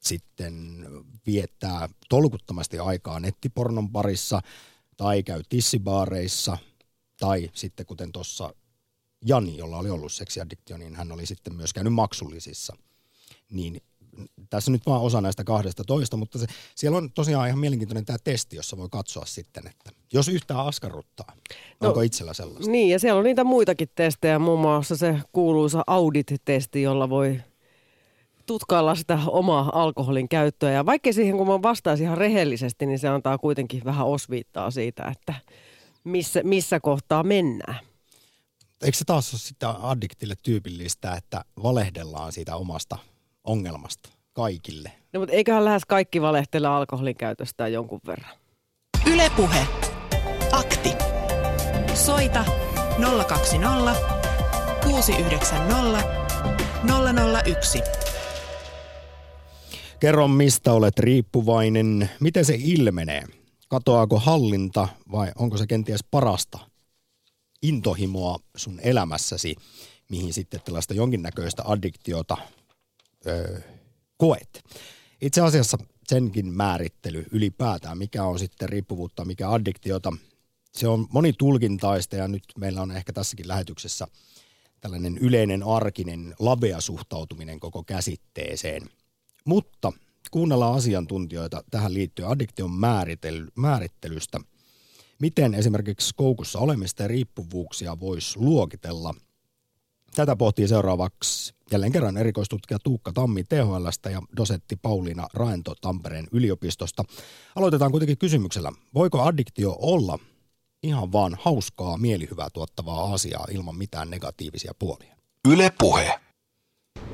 sitten viettää tolkuttomasti aikaa nettipornon parissa tai käy tissibaareissa tai sitten kuten tuossa Jani, jolla oli ollut seksiaddiktio, niin hän oli sitten myös käynyt maksullisissa. Niin tässä nyt vaan osa näistä kahdesta toista, mutta se, siellä on tosiaan ihan mielenkiintoinen tämä testi, jossa voi katsoa sitten, että jos yhtään askarruttaa, no, onko itsellä sellaista? Niin, ja siellä on niitä muitakin testejä, muun muassa se kuuluisa audit-testi, jolla voi tutkailla sitä omaa alkoholin käyttöä. Ja vaikka siihen, kun mä vastaisin ihan rehellisesti, niin se antaa kuitenkin vähän osviittaa siitä, että missä, missä kohtaa mennään. Eikö se taas ole sitten addiktille tyypillistä, että valehdellaan siitä omasta ongelmasta kaikille. No mutta eiköhän lähes kaikki valehtele alkoholin käytöstä jonkun verran. Ylepuhe. Akti. Soita 020 690 001. Kerro, mistä olet riippuvainen, miten se ilmenee? Katoaako hallinta vai onko se kenties parasta intohimoa sun elämässäsi, mihin sitten tällaista jonkinnäköistä addiktiota ö, koet. Itse asiassa senkin määrittely ylipäätään, mikä on sitten riippuvuutta, mikä addiktiota, se on monitulkintaista ja nyt meillä on ehkä tässäkin lähetyksessä tällainen yleinen arkinen lavea suhtautuminen koko käsitteeseen. Mutta kuunnellaan asiantuntijoita tähän liittyen addiktion määrittelystä. Miten esimerkiksi koukussa olemista ja riippuvuuksia voisi luokitella – Tätä pohtii seuraavaksi jälleen kerran erikoistutkija Tuukka Tammi THLstä ja dosetti Pauliina Raento Tampereen yliopistosta. Aloitetaan kuitenkin kysymyksellä, voiko addiktio olla ihan vaan hauskaa, mielihyvää tuottavaa asiaa ilman mitään negatiivisia puolia? Yle puhe.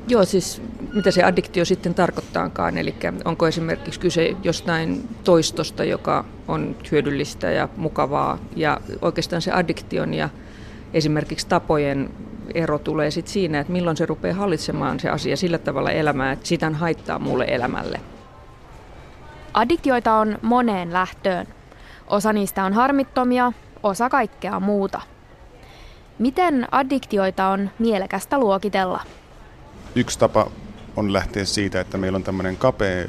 Joo, siis mitä se addiktio sitten tarkoittaakaan, eli onko esimerkiksi kyse jostain toistosta, joka on hyödyllistä ja mukavaa, ja oikeastaan se addiktion ja esimerkiksi tapojen ero tulee sit siinä, että milloin se rupeaa hallitsemaan se asia sillä tavalla elämää, että sitä haittaa mulle elämälle. Addiktioita on moneen lähtöön. Osa niistä on harmittomia, osa kaikkea muuta. Miten addiktioita on mielekästä luokitella? Yksi tapa on lähteä siitä, että meillä on tämmöinen kapea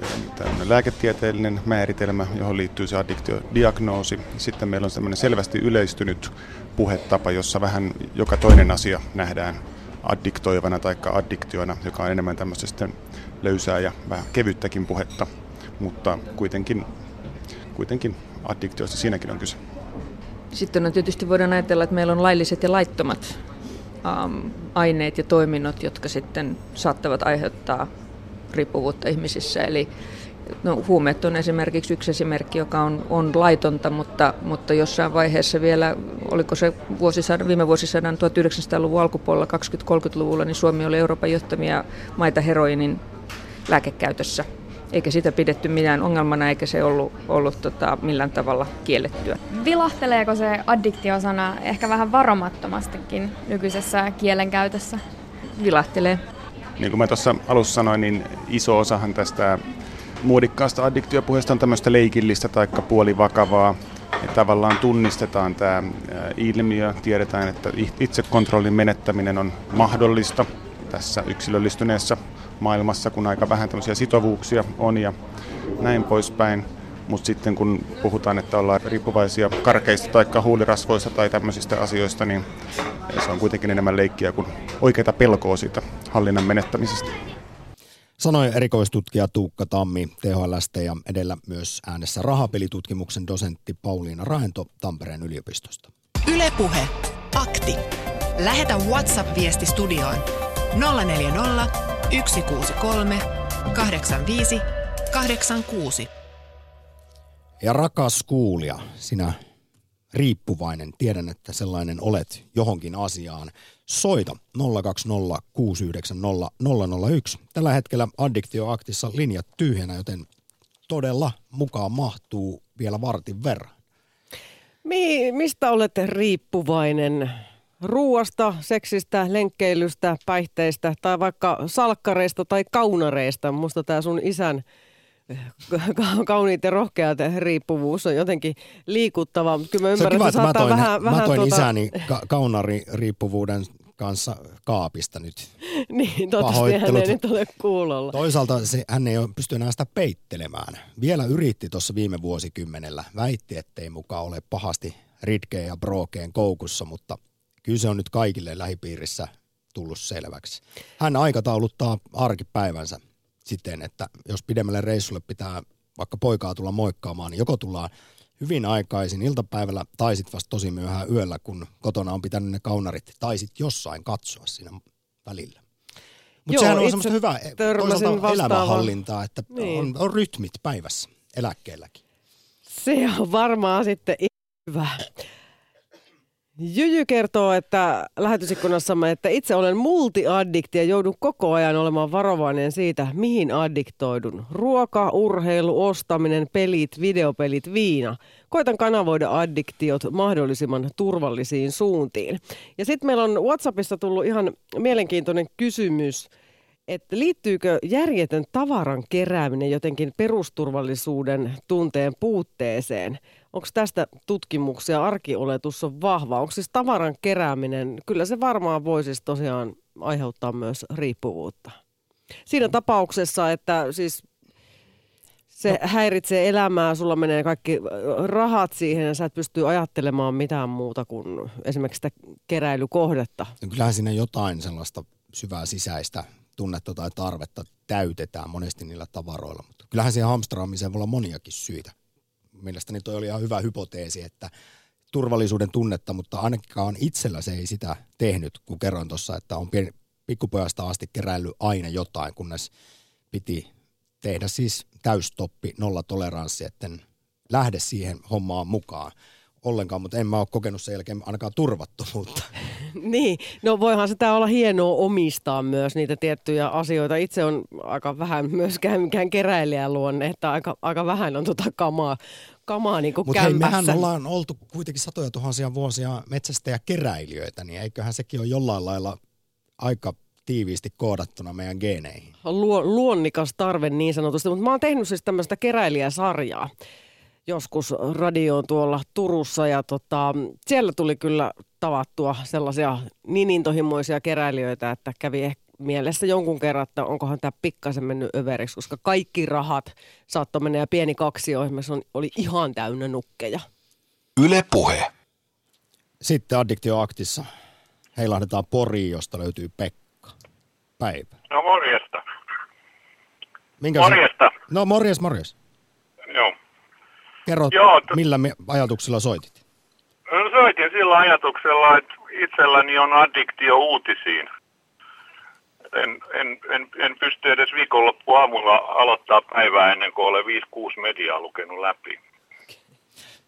lääketieteellinen määritelmä, johon liittyy se addiktiodiagnoosi. Sitten meillä on tämmöinen selvästi yleistynyt puhetapa, jossa vähän joka toinen asia nähdään addiktoivana tai addiktiona, joka on enemmän tämmöistä sitten löysää ja vähän kevyttäkin puhetta, mutta kuitenkin, kuitenkin addiktioista siinäkin on kyse. Sitten on tietysti voidaan ajatella, että meillä on lailliset ja laittomat ähm, aineet ja toiminnot, jotka sitten saattavat aiheuttaa riippuvuutta ihmisissä. Eli no, huumeet on esimerkiksi yksi esimerkki, joka on, on laitonta, mutta, mutta jossain vaiheessa vielä, oliko se vuosisadan, viime vuosisadan 1900-luvun alkupuolella 20-30-luvulla, niin Suomi oli Euroopan johtamia maita heroinin lääkekäytössä eikä sitä pidetty mitään ongelmana eikä se ollut, ollut tota, millään tavalla kiellettyä. Vilahteleeko se addiktiosana ehkä vähän varomattomastikin nykyisessä kielenkäytössä? Vilahtelee. Niin kuin mä tuossa alussa sanoin, niin iso osahan tästä muodikkaasta addiktiopuheesta on tämmöistä leikillistä tai puolivakavaa. Ja tavallaan tunnistetaan tämä ilmiö, tiedetään, että itsekontrollin menettäminen on mahdollista tässä yksilöllistyneessä maailmassa, kun aika vähän tämmöisiä sitovuuksia on ja näin poispäin. Mutta sitten kun puhutaan, että ollaan riippuvaisia karkeista tai huulirasvoista tai tämmöisistä asioista, niin se on kuitenkin enemmän leikkiä kuin oikeita pelkoa siitä hallinnan menettämisestä. Sanoi erikoistutkija Tuukka Tammi THLstä ja edellä myös äänessä rahapelitutkimuksen dosentti Pauliina Rahento Tampereen yliopistosta. Ylepuhe Akti. Lähetä WhatsApp-viesti studioon 040 163 85 86. Ja rakas kuulija, sinä riippuvainen, tiedän, että sellainen olet johonkin asiaan. Soita 020 690 001. Tällä hetkellä Addiktioaktissa linjat tyhjänä, joten todella mukaan mahtuu vielä vartin verran. Mi- mistä olette riippuvainen? Ruuasta, seksistä, lenkkeilystä, päihteistä tai vaikka salkkareista tai kaunareista. Musta tämä sun isän eh, kauniit ja rohkeat riippuvuus on jotenkin liikuttava. Kyllä mä ymmärrän, se että mä toin, vähän, mä toin tuota... isäni ka- kaunari-riippuvuuden kanssa kaapista nyt. niin, toivottavasti hän ei nyt ole kuulolla. Toisaalta se, hän ei ole pysty enää sitä peittelemään. Vielä yritti tuossa viime vuosikymmenellä. Väitti, ettei mukaan ole pahasti Ritkeen ja Brokeen koukussa, mutta kyllä se on nyt kaikille lähipiirissä tullut selväksi. Hän aikatauluttaa arkipäivänsä siten, että jos pidemmälle reissulle pitää vaikka poikaa tulla moikkaamaan, niin joko tullaan hyvin aikaisin iltapäivällä tai sitten vasta tosi myöhään yöllä, kun kotona on pitänyt ne kaunarit, tai sitten jossain katsoa siinä välillä. Mutta sehän on semmoista hyvää toisaalta elämänhallintaa, että niin. on, on rytmit päivässä eläkkeelläkin. Se on varmaan sitten hyvä. Jyjy kertoo, että lähetysikkunassamme, että itse olen multiaddikti ja joudun koko ajan olemaan varovainen siitä, mihin addiktoidun. Ruoka, urheilu, ostaminen, pelit, videopelit, viina. Koitan kanavoida addiktiot mahdollisimman turvallisiin suuntiin. Ja sitten meillä on WhatsAppissa tullut ihan mielenkiintoinen kysymys, että liittyykö järjetön tavaran kerääminen jotenkin perusturvallisuuden tunteen puutteeseen? Onko tästä tutkimuksia, arkioletus on vahva? Onko siis tavaran kerääminen, kyllä se varmaan voisi siis tosiaan aiheuttaa myös riippuvuutta. Siinä tapauksessa, että siis se no. häiritsee elämää, sulla menee kaikki rahat siihen ja sä et pysty ajattelemaan mitään muuta kuin esimerkiksi sitä keräilykohdetta. No kyllähän siinä jotain sellaista syvää sisäistä tunnetta tai tarvetta täytetään monesti niillä tavaroilla, mutta kyllähän siihen hamstraamiseen voi olla moniakin syitä. Mielestäni toi oli ihan hyvä hypoteesi, että turvallisuuden tunnetta, mutta ainakaan itsellä se ei sitä tehnyt, kun kerroin tuossa, että on pieni, pikkupojasta asti keräillyt aina jotain, kunnes piti tehdä siis täystoppi, nolla toleranssi, että lähde siihen hommaan mukaan ollenkaan, mutta en mä ole kokenut sen jälkeen ainakaan turvattomuutta. niin, no voihan sitä olla hienoa omistaa myös niitä tiettyjä asioita. Itse on aika vähän myöskään mikään keräilijä luonne, että aika, aika vähän on tota kamaa, kamaa niin Mutta hei, mehän ollaan oltu kuitenkin satoja tuhansia vuosia metsästä ja keräilijöitä, niin eiköhän sekin ole jollain lailla aika tiiviisti koodattuna meidän geeneihin. Luo, luonnikas tarve niin sanotusti, mutta mä oon tehnyt siis tämmöistä keräilijäsarjaa joskus radioon tuolla Turussa ja tota, siellä tuli kyllä tavattua sellaisia niin intohimoisia keräilijöitä, että kävi eh- mielessä jonkun kerran, että onkohan tämä pikkasen mennyt överiksi, koska kaikki rahat saattoi mennä ja pieni kaksi on, oli ihan täynnä nukkeja. Yle Puhe. Sitten Addiktioaktissa heilahdetaan Poriin, josta löytyy Pekka. Päivä. No morjesta. Minkä morjesta. Se... No morjes, morjes. Kerro, Joo, t- millä ajatuksilla soitit? No, soitin sillä ajatuksella, että itselläni on addiktio uutisiin. En, en, en, en pysty edes viikonloppu aamulla aloittaa päivää ennen kuin olen 5-6 mediaa lukenut läpi.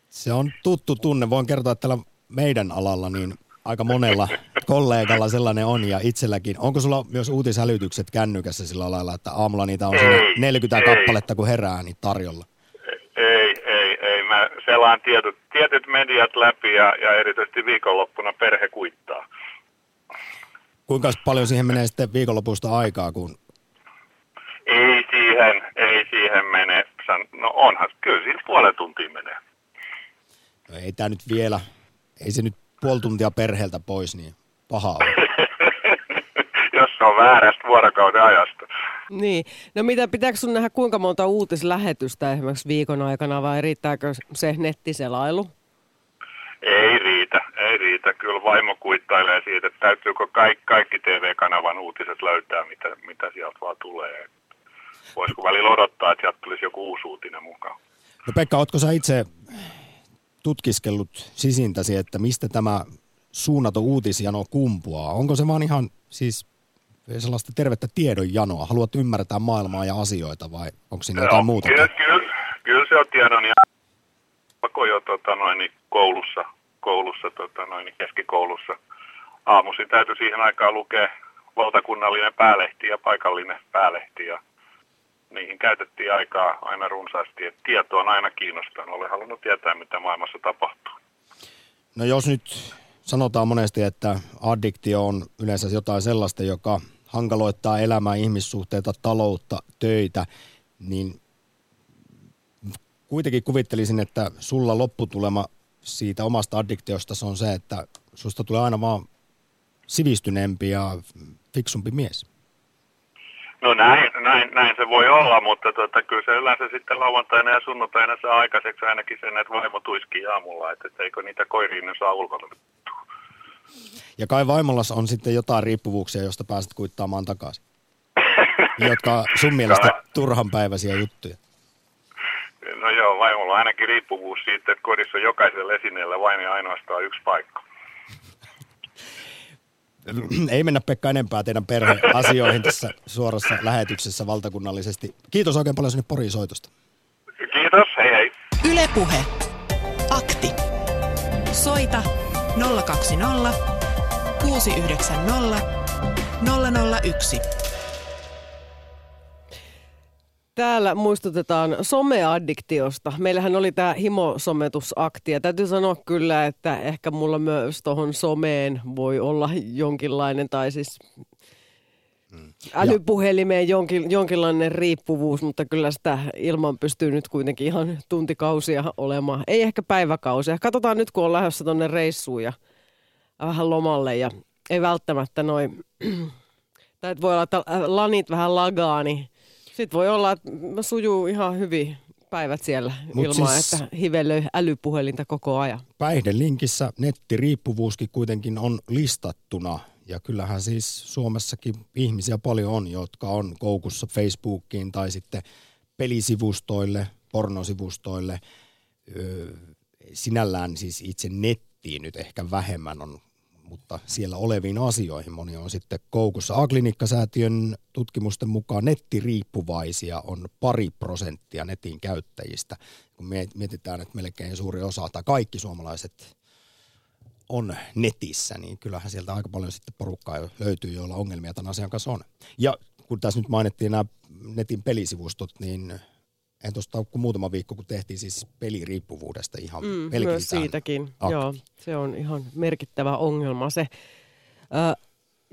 Se on tuttu tunne. Voin kertoa, että tällä meidän alalla niin aika monella kollegalla sellainen on ja itselläkin. Onko sulla myös uutishälytykset kännykässä sillä lailla, että aamulla niitä on ei, 40 ei. kappaletta, kun herää, niin tarjolla? Selaan tietyt, tietyt mediat läpi ja, ja erityisesti viikonloppuna perhe kuittaa. Kuinka paljon siihen menee sitten viikonlopusta aikaa, kun... Ei siihen, ei siihen mene. No onhan, kyllä siinä puolen tuntia menee. No ei tämä nyt vielä, ei se nyt puoli tuntia perheeltä pois, niin paha on. Jos on väärästä vuorokauden ajasta. Niin. No mitä, pitääkö sun nähdä kuinka monta uutislähetystä esimerkiksi viikon aikana vai riittääkö se nettiselailu? Ei riitä, ei riitä. Kyllä vaimo kuittailee siitä, että täytyykö kaikki, kaikki TV-kanavan uutiset löytää, mitä, mitä sieltä vaan tulee. Voisiko välillä odottaa, että sieltä tulisi joku uusi uutinen mukaan? No Pekka, ootko sä itse tutkiskellut sisintäsi, että mistä tämä suunnaton uutisjano kumpuaa? Onko se vaan ihan siis sellaista tervettä tiedonjanoa? Haluat ymmärtää maailmaa ja asioita vai onko siinä jotain muuta? Kyllä, kyllä, kyllä se on tiedon ja pako jo tota noin, niin koulussa, koulussa tota noin, niin keskikoulussa. Aamuisin täytyy siihen aikaan lukea valtakunnallinen päälehti ja paikallinen päälehti ja niihin käytettiin aikaa aina runsaasti. Et tieto on aina kiinnostanut. Olen halunnut tietää, mitä maailmassa tapahtuu. No jos nyt sanotaan monesti, että addiktio on yleensä jotain sellaista, joka hankaloittaa elämää, ihmissuhteita, taloutta, töitä, niin kuitenkin kuvittelisin, että sulla lopputulema siitä omasta addiktiosta on se, että susta tulee aina vaan sivistyneempi ja fiksumpi mies. No näin, näin, näin se voi olla, mutta tota, kyllä se yleensä sitten lauantaina ja sunnuntaina saa aikaiseksi ainakin sen, että vaimo tuiskii aamulla, että, että eikö niitä koiriin saa ulkona. Ja kai vaimollassa on sitten jotain riippuvuuksia, josta pääset kuittaamaan takaisin. jotka sun mielestä turhanpäiväisiä juttuja. No joo, vaimolla on ainakin riippuvuus siitä, että kodissa on jokaisella esineellä vain ja ainoastaan yksi paikka. Ei mennä Pekka enempää teidän perheasioihin tässä suorassa lähetyksessä valtakunnallisesti. Kiitos oikein paljon sinne Poriin soitosta. Kiitos, hei hei. Ylepuhe. Akti. Soita 020 690 001. Täällä muistutetaan someaddiktiosta. Meillähän oli tämä himosometusakti ja täytyy sanoa kyllä, että ehkä mulla myös tuohon someen voi olla jonkinlainen tai siis. Älypuhelimeen jonkin, jonkinlainen riippuvuus, mutta kyllä sitä ilman pystyy nyt kuitenkin ihan tuntikausia olemaan. Ei ehkä päiväkausia. Katsotaan nyt, kun on lähdössä tuonne reissuun ja vähän lomalle ja ei välttämättä noin, tai voi olla, että lanit vähän lagaa, niin sitten voi olla, että sujuu ihan hyvin päivät siellä Mut ilman, siis että hivelöi älypuhelinta koko ajan. Päihdelinkissä nettiriippuvuuskin kuitenkin on listattuna. Ja kyllähän siis Suomessakin ihmisiä paljon on, jotka on koukussa Facebookiin tai sitten pelisivustoille, pornosivustoille. Sinällään siis itse nettiin nyt ehkä vähemmän on mutta siellä oleviin asioihin moni on sitten koukussa. A-klinikkasäätiön tutkimusten mukaan nettiriippuvaisia on pari prosenttia netin käyttäjistä. Kun mietitään, että melkein suuri osa tai kaikki suomalaiset on netissä, niin kyllähän sieltä aika paljon sitten porukkaa löytyy, joilla ongelmia tämän asian kanssa on. Ja kun tässä nyt mainittiin nämä netin pelisivustot, niin en tuosta kun muutama viikko, kun tehtiin siis peliriippuvuudesta ihan mm, Myös siitäkin, akti. joo. Se on ihan merkittävä ongelma se.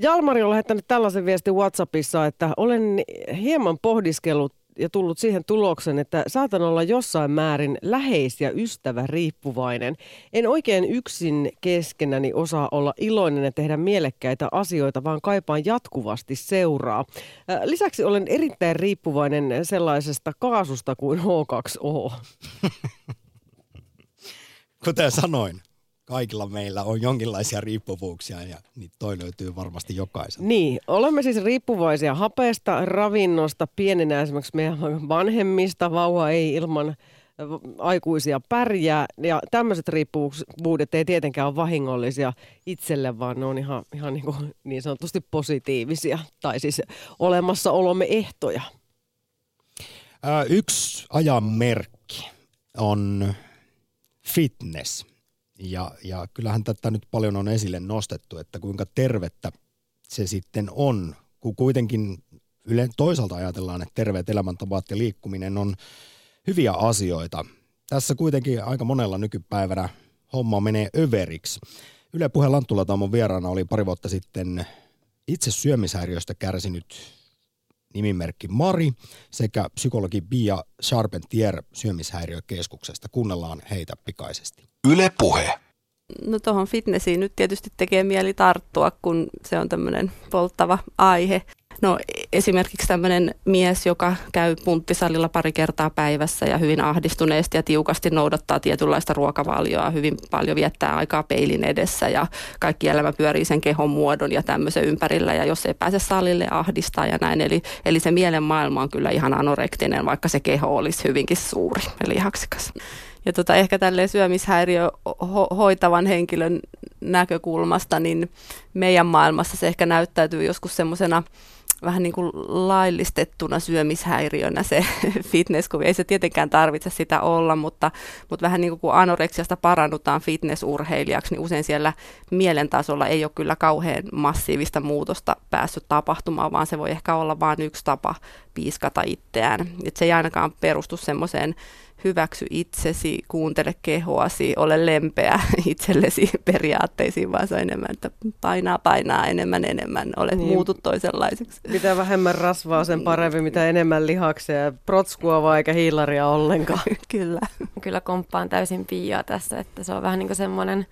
Jalmari on lähettänyt tällaisen viestin WhatsAppissa, että olen hieman pohdiskellut ja tullut siihen tuloksen, että saatan olla jossain määrin läheis- ja ystävä riippuvainen. En oikein yksin keskenäni osaa olla iloinen ja tehdä mielekkäitä asioita, vaan kaipaan jatkuvasti seuraa. Lisäksi olen erittäin riippuvainen sellaisesta kaasusta kuin H2O. Kuten sanoin, kaikilla meillä on jonkinlaisia riippuvuuksia ja niitä toi löytyy varmasti jokaisen. Niin, olemme siis riippuvaisia hapeesta, ravinnosta, pienenä esimerkiksi meidän vanhemmista. Vauva ei ilman aikuisia pärjää. Ja tämmöiset riippuvuudet ei tietenkään ole vahingollisia itselle, vaan ne on ihan, ihan niin, kuin niin sanotusti positiivisia, tai siis olemassaolomme ehtoja. yksi ajan merkki on fitness. Ja, ja kyllähän tätä nyt paljon on esille nostettu, että kuinka tervettä se sitten on, kun kuitenkin yle, toisaalta ajatellaan, että terveet elämäntavat ja liikkuminen on hyviä asioita. Tässä kuitenkin aika monella nykypäivänä homma menee överiksi. Yle Puheen Lanttulataamon vieraana oli pari vuotta sitten itse syömishäiriöstä kärsinyt nimimerkki Mari sekä psykologi Bia Charpentier syömishäiriökeskuksesta. Kuunnellaan heitä pikaisesti. Yle Puhe. No tuohon fitnessiin nyt tietysti tekee mieli tarttua, kun se on tämmöinen polttava aihe. No esimerkiksi tämmöinen mies, joka käy punttisalilla pari kertaa päivässä ja hyvin ahdistuneesti ja tiukasti noudattaa tietynlaista ruokavalioa, hyvin paljon viettää aikaa peilin edessä ja kaikki elämä pyörii sen kehon muodon ja tämmöisen ympärillä ja jos ei pääse salille ahdistaa ja näin. Eli, eli se mielen maailma on kyllä ihan anorektinen, vaikka se keho olisi hyvinkin suuri eli lihaksikas. Ja tota, ehkä tälleen syömishäiriö ho- hoitavan henkilön näkökulmasta, niin meidän maailmassa se ehkä näyttäytyy joskus semmoisena vähän niin kuin laillistettuna syömishäiriönä se fitness, kun ei se tietenkään tarvitse sitä olla, mutta, mutta vähän niin kuin kun anoreksiasta parannutaan fitnessurheilijaksi, niin usein siellä mielen tasolla ei ole kyllä kauhean massiivista muutosta päässyt tapahtumaan, vaan se voi ehkä olla vain yksi tapa piiskata itseään. Et se ei ainakaan perustu semmoiseen hyväksy itsesi, kuuntele kehoasi, ole lempeä itsellesi periaatteisiin, vaan se on enemmän, että painaa, painaa enemmän, enemmän, olet niin. muutu toisenlaiseksi. Mitä vähemmän rasvaa, sen parempi, mitä enemmän lihaksia ja protskua vai eikä hiilaria ollenkaan. Kyllä. Kyllä komppaan täysin piiaa tässä, että se on vähän niin kuin semmoinen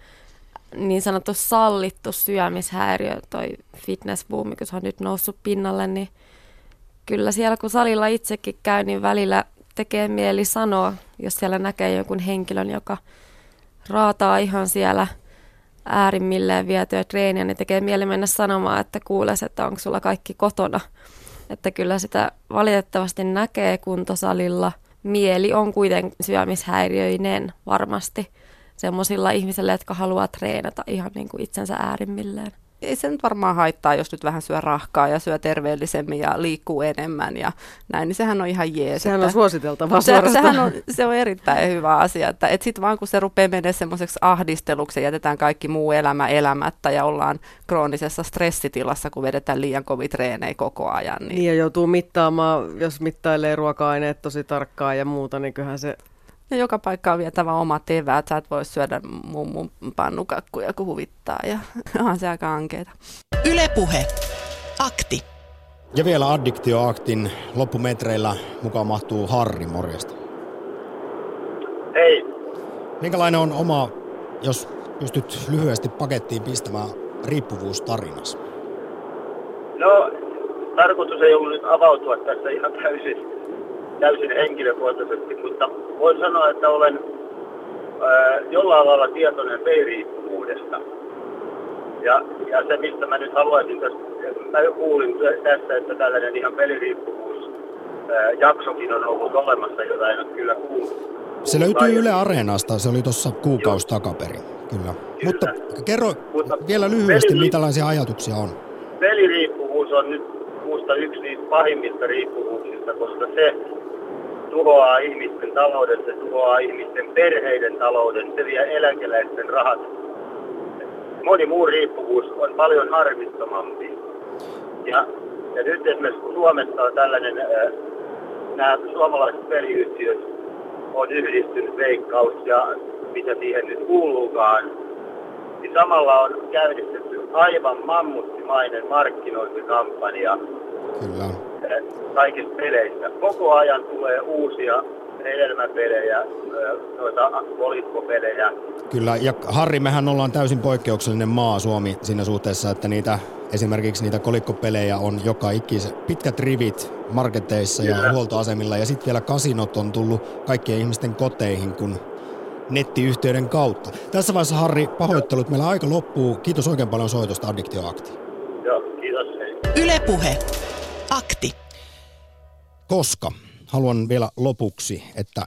niin sanottu sallittu syömishäiriö, toi fitnessbuumi, kun se on nyt noussut pinnalle, niin kyllä siellä kun salilla itsekin käy, niin välillä tekee mieli sanoa, jos siellä näkee jonkun henkilön, joka raataa ihan siellä äärimmilleen vietyä treeniä, niin tekee mieli mennä sanomaan, että kuules, että onko sulla kaikki kotona. Että kyllä sitä valitettavasti näkee kuntosalilla. Mieli on kuitenkin syömishäiriöinen varmasti semmoisilla ihmisillä, jotka haluaa treenata ihan niin kuin itsensä äärimmilleen ei se nyt varmaan haittaa, jos nyt vähän syö rahkaa ja syö terveellisemmin ja liikkuu enemmän ja näin, niin sehän on ihan jees. Sehän että, on suositeltavaa se, sehän on, se on erittäin hyvä asia, että et sitten vaan kun se rupeaa menemään semmoiseksi ahdisteluksi ja jätetään kaikki muu elämä elämättä ja ollaan kroonisessa stressitilassa, kun vedetään liian kovin treenejä koko ajan. Niin... niin ja joutuu mittaamaan, jos mittailee ruoka-aineet tosi tarkkaan ja muuta, niin kyllähän se ja joka paikka on vietävä omat eväät. Sä et voi syödä mummun pannukakkuja, kun huvittaa. Ja onhan se aika ankeeta. Ylepuhe. Akti. Ja vielä Addiktioaktin loppumetreillä mukaan mahtuu Harri, morjesta. Hei. Minkälainen on oma, jos pystyt lyhyesti pakettiin pistämään riippuvuustarinas? No, tarkoitus ei ollut nyt avautua tässä ihan täysin täysin henkilökohtaisesti, mutta voin sanoa, että olen ää, jollain lailla tietoinen peiriippuvuudesta. Ja, ja se, mistä mä nyt haluaisin tässä, mä kuulin tässä, että tällainen ihan peliriippuvuus ää, jaksokin on ollut olemassa, jota en ole kyllä kuullut. Se löytyy Yle Areenasta, se oli tuossa kuukausi takaperin, kyllä. kyllä. Mutta kerro Mutta vielä lyhyesti, mitä tällaisia ajatuksia on. Peliriippuvuus on nyt minusta yksi niistä pahimmista riippuvuuksista, koska se tuhoaa ihmisten talouden, se tuhoaa ihmisten perheiden talouden, se vie eläkeläisten rahat. Moni muu riippuvuus on paljon harmittomampi. Ja, ja nyt esimerkiksi Suomessa on tällainen, äh, nämä suomalaiset peliyhtiöt on yhdistynyt veikkaus ja mitä siihen nyt kuuluukaan, niin samalla on käynnistetty aivan mammuttimainen markkinointikampanja Kyllä. kaikista peleistä. Koko ajan tulee uusia hedelmäpelejä, noita volikkopelejä. Kyllä, ja Harri, mehän ollaan täysin poikkeuksellinen maa Suomi siinä suhteessa, että niitä esimerkiksi niitä kolikkopelejä on joka ikis pitkät rivit marketeissa ja Kyllä. huoltoasemilla ja sitten vielä kasinot on tullut kaikkien ihmisten koteihin, kun nettiyhteyden kautta. Tässä vaiheessa Harri, pahoittelut, meillä aika loppuu. Kiitos oikein paljon soitosta Addiktioakti. Ylepuhe. Akti. Koska haluan vielä lopuksi, että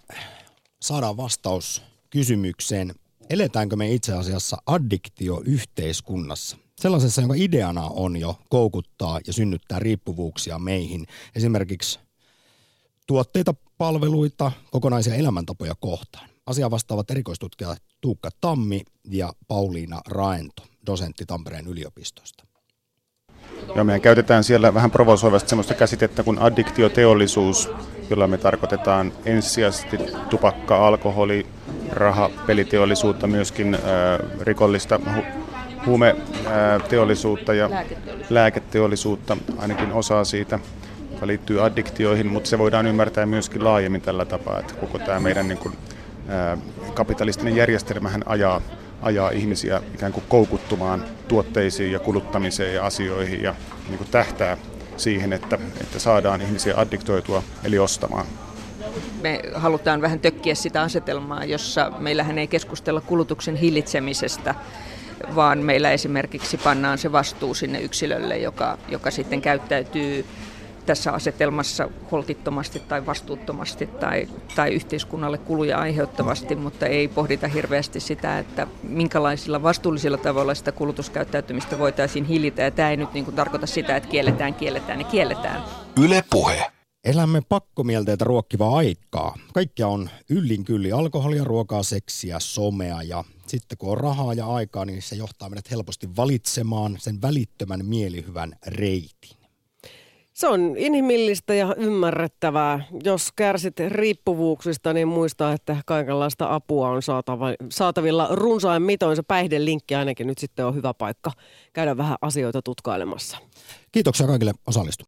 saadaan vastaus kysymykseen, eletäänkö me itse asiassa addiktioyhteiskunnassa? Sellaisessa, jonka ideana on jo koukuttaa ja synnyttää riippuvuuksia meihin. Esimerkiksi tuotteita, palveluita, kokonaisia elämäntapoja kohtaan. Asia vastaavat erikoistutkijat Tuukka Tammi ja Pauliina Raento, dosentti Tampereen yliopistosta. Joo, meidän käytetään siellä vähän provosoivasti sellaista käsitettä kuin addiktioteollisuus, jolla me tarkoitetaan ensisijaisesti tupakka, alkoholi, raha, peliteollisuutta, myöskin äh, rikollista hu- huumeteollisuutta ja lääketeollisuutta. lääketeollisuutta, ainakin osaa siitä, joka liittyy addiktioihin, mutta se voidaan ymmärtää myöskin laajemmin tällä tapaa, että koko tämä meidän niin kuin, äh, kapitalistinen järjestelmähän ajaa ajaa ihmisiä ikään kuin koukuttumaan tuotteisiin ja kuluttamiseen ja asioihin ja niin kuin tähtää siihen, että, että saadaan ihmisiä addiktoitua eli ostamaan. Me halutaan vähän tökkiä sitä asetelmaa, jossa meillähän ei keskustella kulutuksen hillitsemisestä, vaan meillä esimerkiksi pannaan se vastuu sinne yksilölle, joka, joka sitten käyttäytyy tässä asetelmassa holtittomasti tai vastuuttomasti tai, tai yhteiskunnalle kuluja aiheuttavasti, mutta ei pohdita hirveästi sitä, että minkälaisilla vastuullisilla tavoilla sitä kulutuskäyttäytymistä voitaisiin hillitä. Ja tämä ei nyt niin kuin tarkoita sitä, että kielletään, kielletään ja kielletään. Yle puhe. Elämme pakkomielteitä ruokkivaa aikaa. Kaikkia on yllin kylli alkoholia, ruokaa, seksiä, somea ja sitten kun on rahaa ja aikaa, niin se johtaa meidät helposti valitsemaan sen välittömän mielihyvän reitin. Se on inhimillistä ja ymmärrettävää. Jos kärsit riippuvuuksista, niin muista, että kaikenlaista apua on saatavilla runsain mitoin. Se päihdelinkki ainakin nyt sitten on hyvä paikka käydä vähän asioita tutkailemassa. Kiitoksia kaikille osallistu.